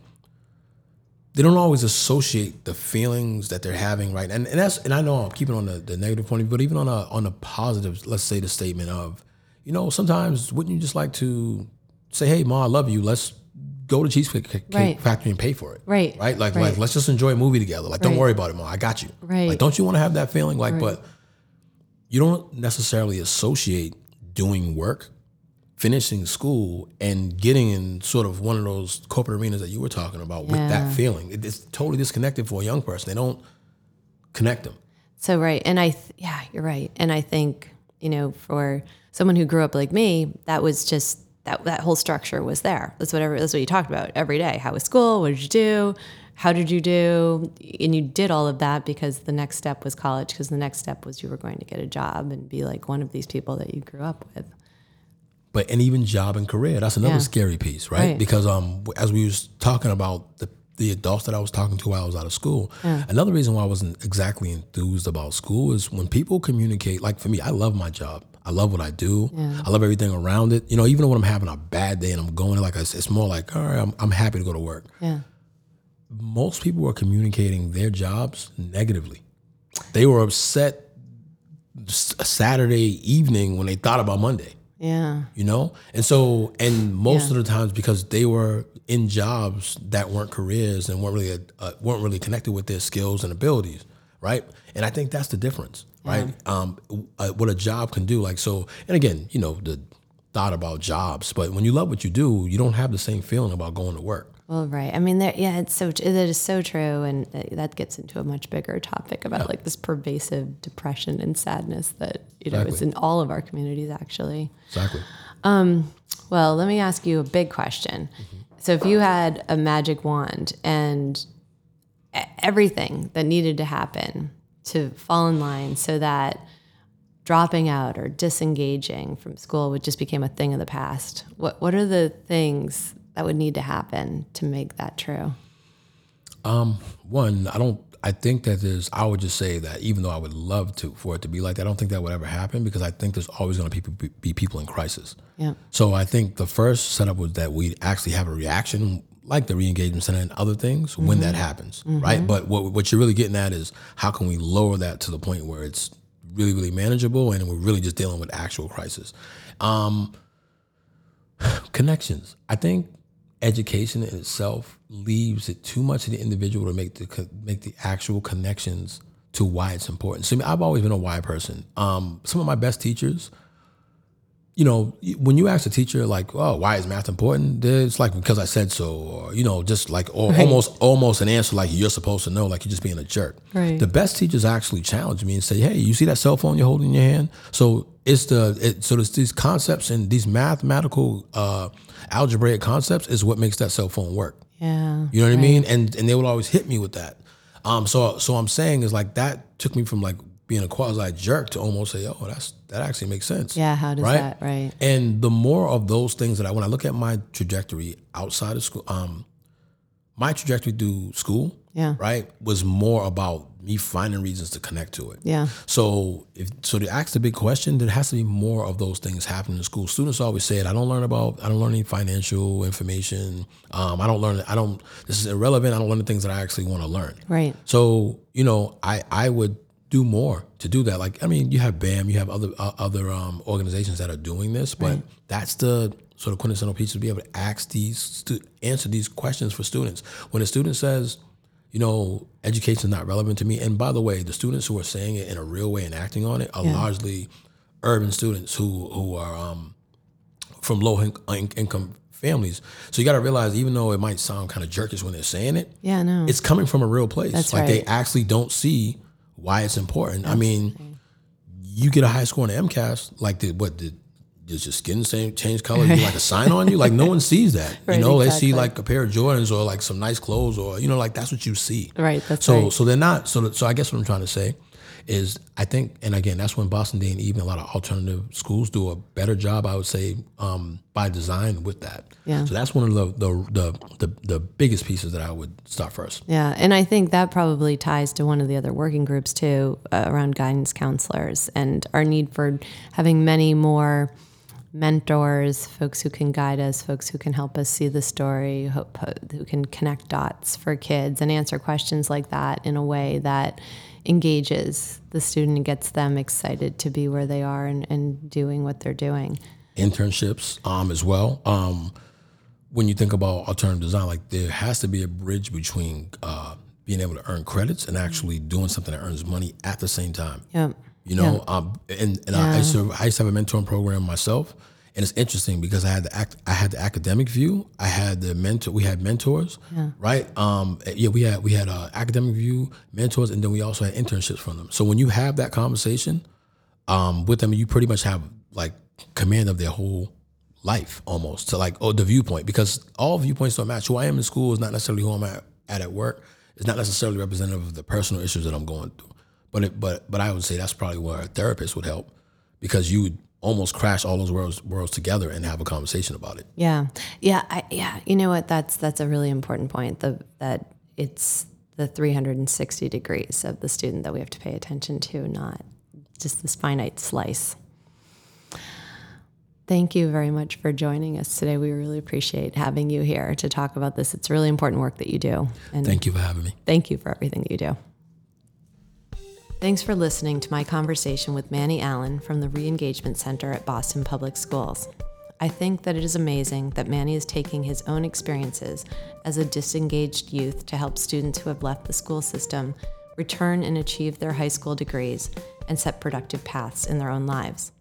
Speaker 2: they don't always associate the feelings that they're having, right? And, and that's and I know I'm keeping on the, the negative point of view, but even on a on a positive, let's say the statement of, you know, sometimes wouldn't you just like to say, hey, ma, I love you. Let's go to Cheesecake Cake
Speaker 1: Right.
Speaker 2: Factory and pay for it.
Speaker 1: Right.
Speaker 2: Right. Like
Speaker 1: Right.
Speaker 2: like let's just enjoy a movie together. Like don't worry about it, ma. I got you.
Speaker 1: Right.
Speaker 2: Like don't you want to have that feeling? Like, but you don't necessarily associate doing work, finishing school, and getting in sort of one of those corporate arenas that you were talking about with that feeling. It- It's totally disconnected for a young person. They don't connect them.
Speaker 1: So right, and I th- yeah, you're right, and I think you know for someone who grew up like me, that was just that that whole structure was there. That's whatever that's what you talked about every day. How was school? What did you do? How did you do? And you did all of that because the next step was college. Because the next step was you were going to get a job and be like one of these people that you grew up with.
Speaker 2: But and even job and career that's another
Speaker 1: Yeah.
Speaker 2: scary piece right?
Speaker 1: Right.
Speaker 2: because um as we was talking about the the adults that I was talking to while I was out of school another reason why I wasn't exactly enthused about school is when people communicate like for me I love my job I love what I do I love everything around it you know even when I'm having a bad day and I'm going like it's it's more like all right I'm, I'm happy to go to work
Speaker 1: Yeah.
Speaker 2: most people were communicating their jobs negatively. They were upset Saturday evening when they thought about Monday,
Speaker 1: Yeah.
Speaker 2: you know? And so, and most of the times because they were in jobs that weren't careers and weren't really, uh, weren't really connected with their skills and abilities, right? And I think that's the difference, right? Um, uh, what a job can do. Like, so, and again, you know, the thought about jobs, but when you love what you do, you don't have the same feeling about going to work.
Speaker 1: Well, right. I mean, there, yeah, it's so it is so true, and that- that gets into a much bigger topic about like this pervasive depression and sadness that you know is
Speaker 2: Exactly.
Speaker 1: in all of our communities, actually.
Speaker 2: Exactly.
Speaker 1: Um, well, let me ask you a big question. Mm-hmm. So, if you had a magic wand and everything that needed to happen to fall in line so that dropping out or disengaging from school would just became a thing of the past, what what are the things that would need to happen to make that true?
Speaker 2: Um, one, I don't. I think that there's. I would just say that even though I would love to for it to be like that, I don't think that would ever happen because I think there's always going to be, be people in crisis.
Speaker 1: Yeah.
Speaker 2: So I think the first setup was that we actually have a reaction like the re-engagement center and other things when that mm-hmm. happens, right? Mm-hmm. But what what you're really getting at is how can we lower that to the point where it's really really manageable and we're really just dealing with actual crisis. Um, [sighs] connections. I think education in itself leaves it too much to the individual to make the make the actual connections to why it's important. So I mean, I've always been a why person. Um, some of my best teachers, you know, when you ask a teacher like, "Oh, why is math important?" It's like because I said so, or you know, just like or almost almost an answer like you're supposed to know, like you're just being a jerk.
Speaker 1: Right.
Speaker 2: The best teachers actually challenge me and say, "Hey, you see that cell phone you're holding in your hand?" So it's the it, so there's these concepts and these mathematical uh, algebraic concepts is what makes that cell phone work.
Speaker 1: Yeah.
Speaker 2: You know what I mean? And and they would always hit me with that. Um, so so I'm saying is like that took me from like being a quasi jerk to almost say, oh, that's that actually makes sense.
Speaker 1: Yeah. How does
Speaker 2: Right?
Speaker 1: that? Right.
Speaker 2: And the more of those things that I when I look at my trajectory outside of school, um, my trajectory through school,
Speaker 1: Yeah.
Speaker 2: right, was more about me finding reasons to connect to it.
Speaker 1: Yeah.
Speaker 2: So if so to ask the big question, there has to be more of those things happening in school. Students always say it. I don't learn about I don't learn any financial information. Um, I don't learn I don't this is irrelevant. I don't learn the things that I actually want to learn.
Speaker 1: Right.
Speaker 2: So, you know, I I would do more to do that. Like I mean, you have BAM, you have other uh, other um, organizations that are doing this, but that's the sort of quintessential piece to be able to ask these stu- answer these questions for students. When a student says, you know, education is not relevant to me, and by the way, the students who are saying it in a real way and acting on it are largely urban students who who are um, from low in- in- income families. So you got to realize, even though it might sound kind of jerkish when they're saying it,
Speaker 1: Yeah. No.
Speaker 2: it's coming from a real place.
Speaker 1: That's
Speaker 2: like they actually don't see why it's important. I mean, you get a high score in the MCAS, like the what did does your skin same change color? You like a sign on you? Like no one sees that. [laughs]
Speaker 1: Right,
Speaker 2: you know, they see like a pair of Jordans or like some nice clothes or you know, like that's what you see.
Speaker 1: Right, that's
Speaker 2: so
Speaker 1: right.
Speaker 2: so they're not so so I guess what I'm trying to say is I think and again that's when Boston Day and even a lot of alternative schools do a better job I would say um, by design with that.
Speaker 1: Yeah.
Speaker 2: So that's one of the the, the the the biggest pieces that I would start first.
Speaker 1: Yeah, and I think that probably ties to one of the other working groups too uh, around guidance counselors and our need for having many more mentors, folks who can guide us, folks who can help us see the story, who, who can connect dots for kids and answer questions like that in a way that engages the student and gets them excited to be where they are and, and doing what they're doing.
Speaker 2: internships um, as well. Um, when you think about alternative design, like there has to be a bridge between uh, being able to earn credits and actually doing something that earns money at the same time.
Speaker 1: Yep.
Speaker 2: You know, um, and, and I, I, used to, I used to have a mentoring program myself, and it's interesting because I had the act, I had the academic view, I had the mentor, we had mentors, right? Um, yeah, we had we had uh, academic view, mentors, and then we also had internships from them. So when you have that conversation um, with them, you pretty much have like command of their whole life almost to like oh the viewpoint because all viewpoints don't match. Who I am in school is not necessarily who I'm at at, at work. It's not necessarily representative of the personal issues that I'm going through. But it, but but I would say that's probably where a therapist would help because you would almost crash all those worlds worlds together and have a conversation about it.
Speaker 1: Yeah, yeah, I, yeah. You know what? That's that's a really important point. The that it's the 360 degrees of the student that we have to pay attention to, not just this finite slice. Thank you very much for joining us today. We really appreciate having you here to talk about this. It's really important work that you do.
Speaker 2: And thank you for having me.
Speaker 1: Thank you for everything that you do. Thanks for listening to my conversation with Manny Allen from the Reengagement Center at Boston Public Schools. I think that it is amazing that Manny is taking his own experiences as a disengaged youth to help students who have left the school system return and achieve their high school degrees and set productive paths in their own lives.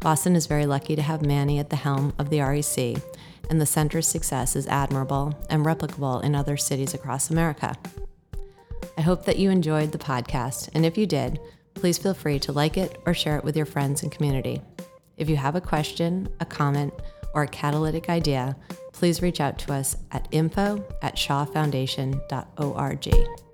Speaker 1: Boston is very lucky to have Manny at the helm of the REC, and the center's success is admirable and replicable in other cities across America. I hope that you enjoyed the podcast, and if you did, please feel free to like it or share it with your friends and community. If you have a question, a comment, or a catalytic idea, please reach out to us at info at shawfoundation.org.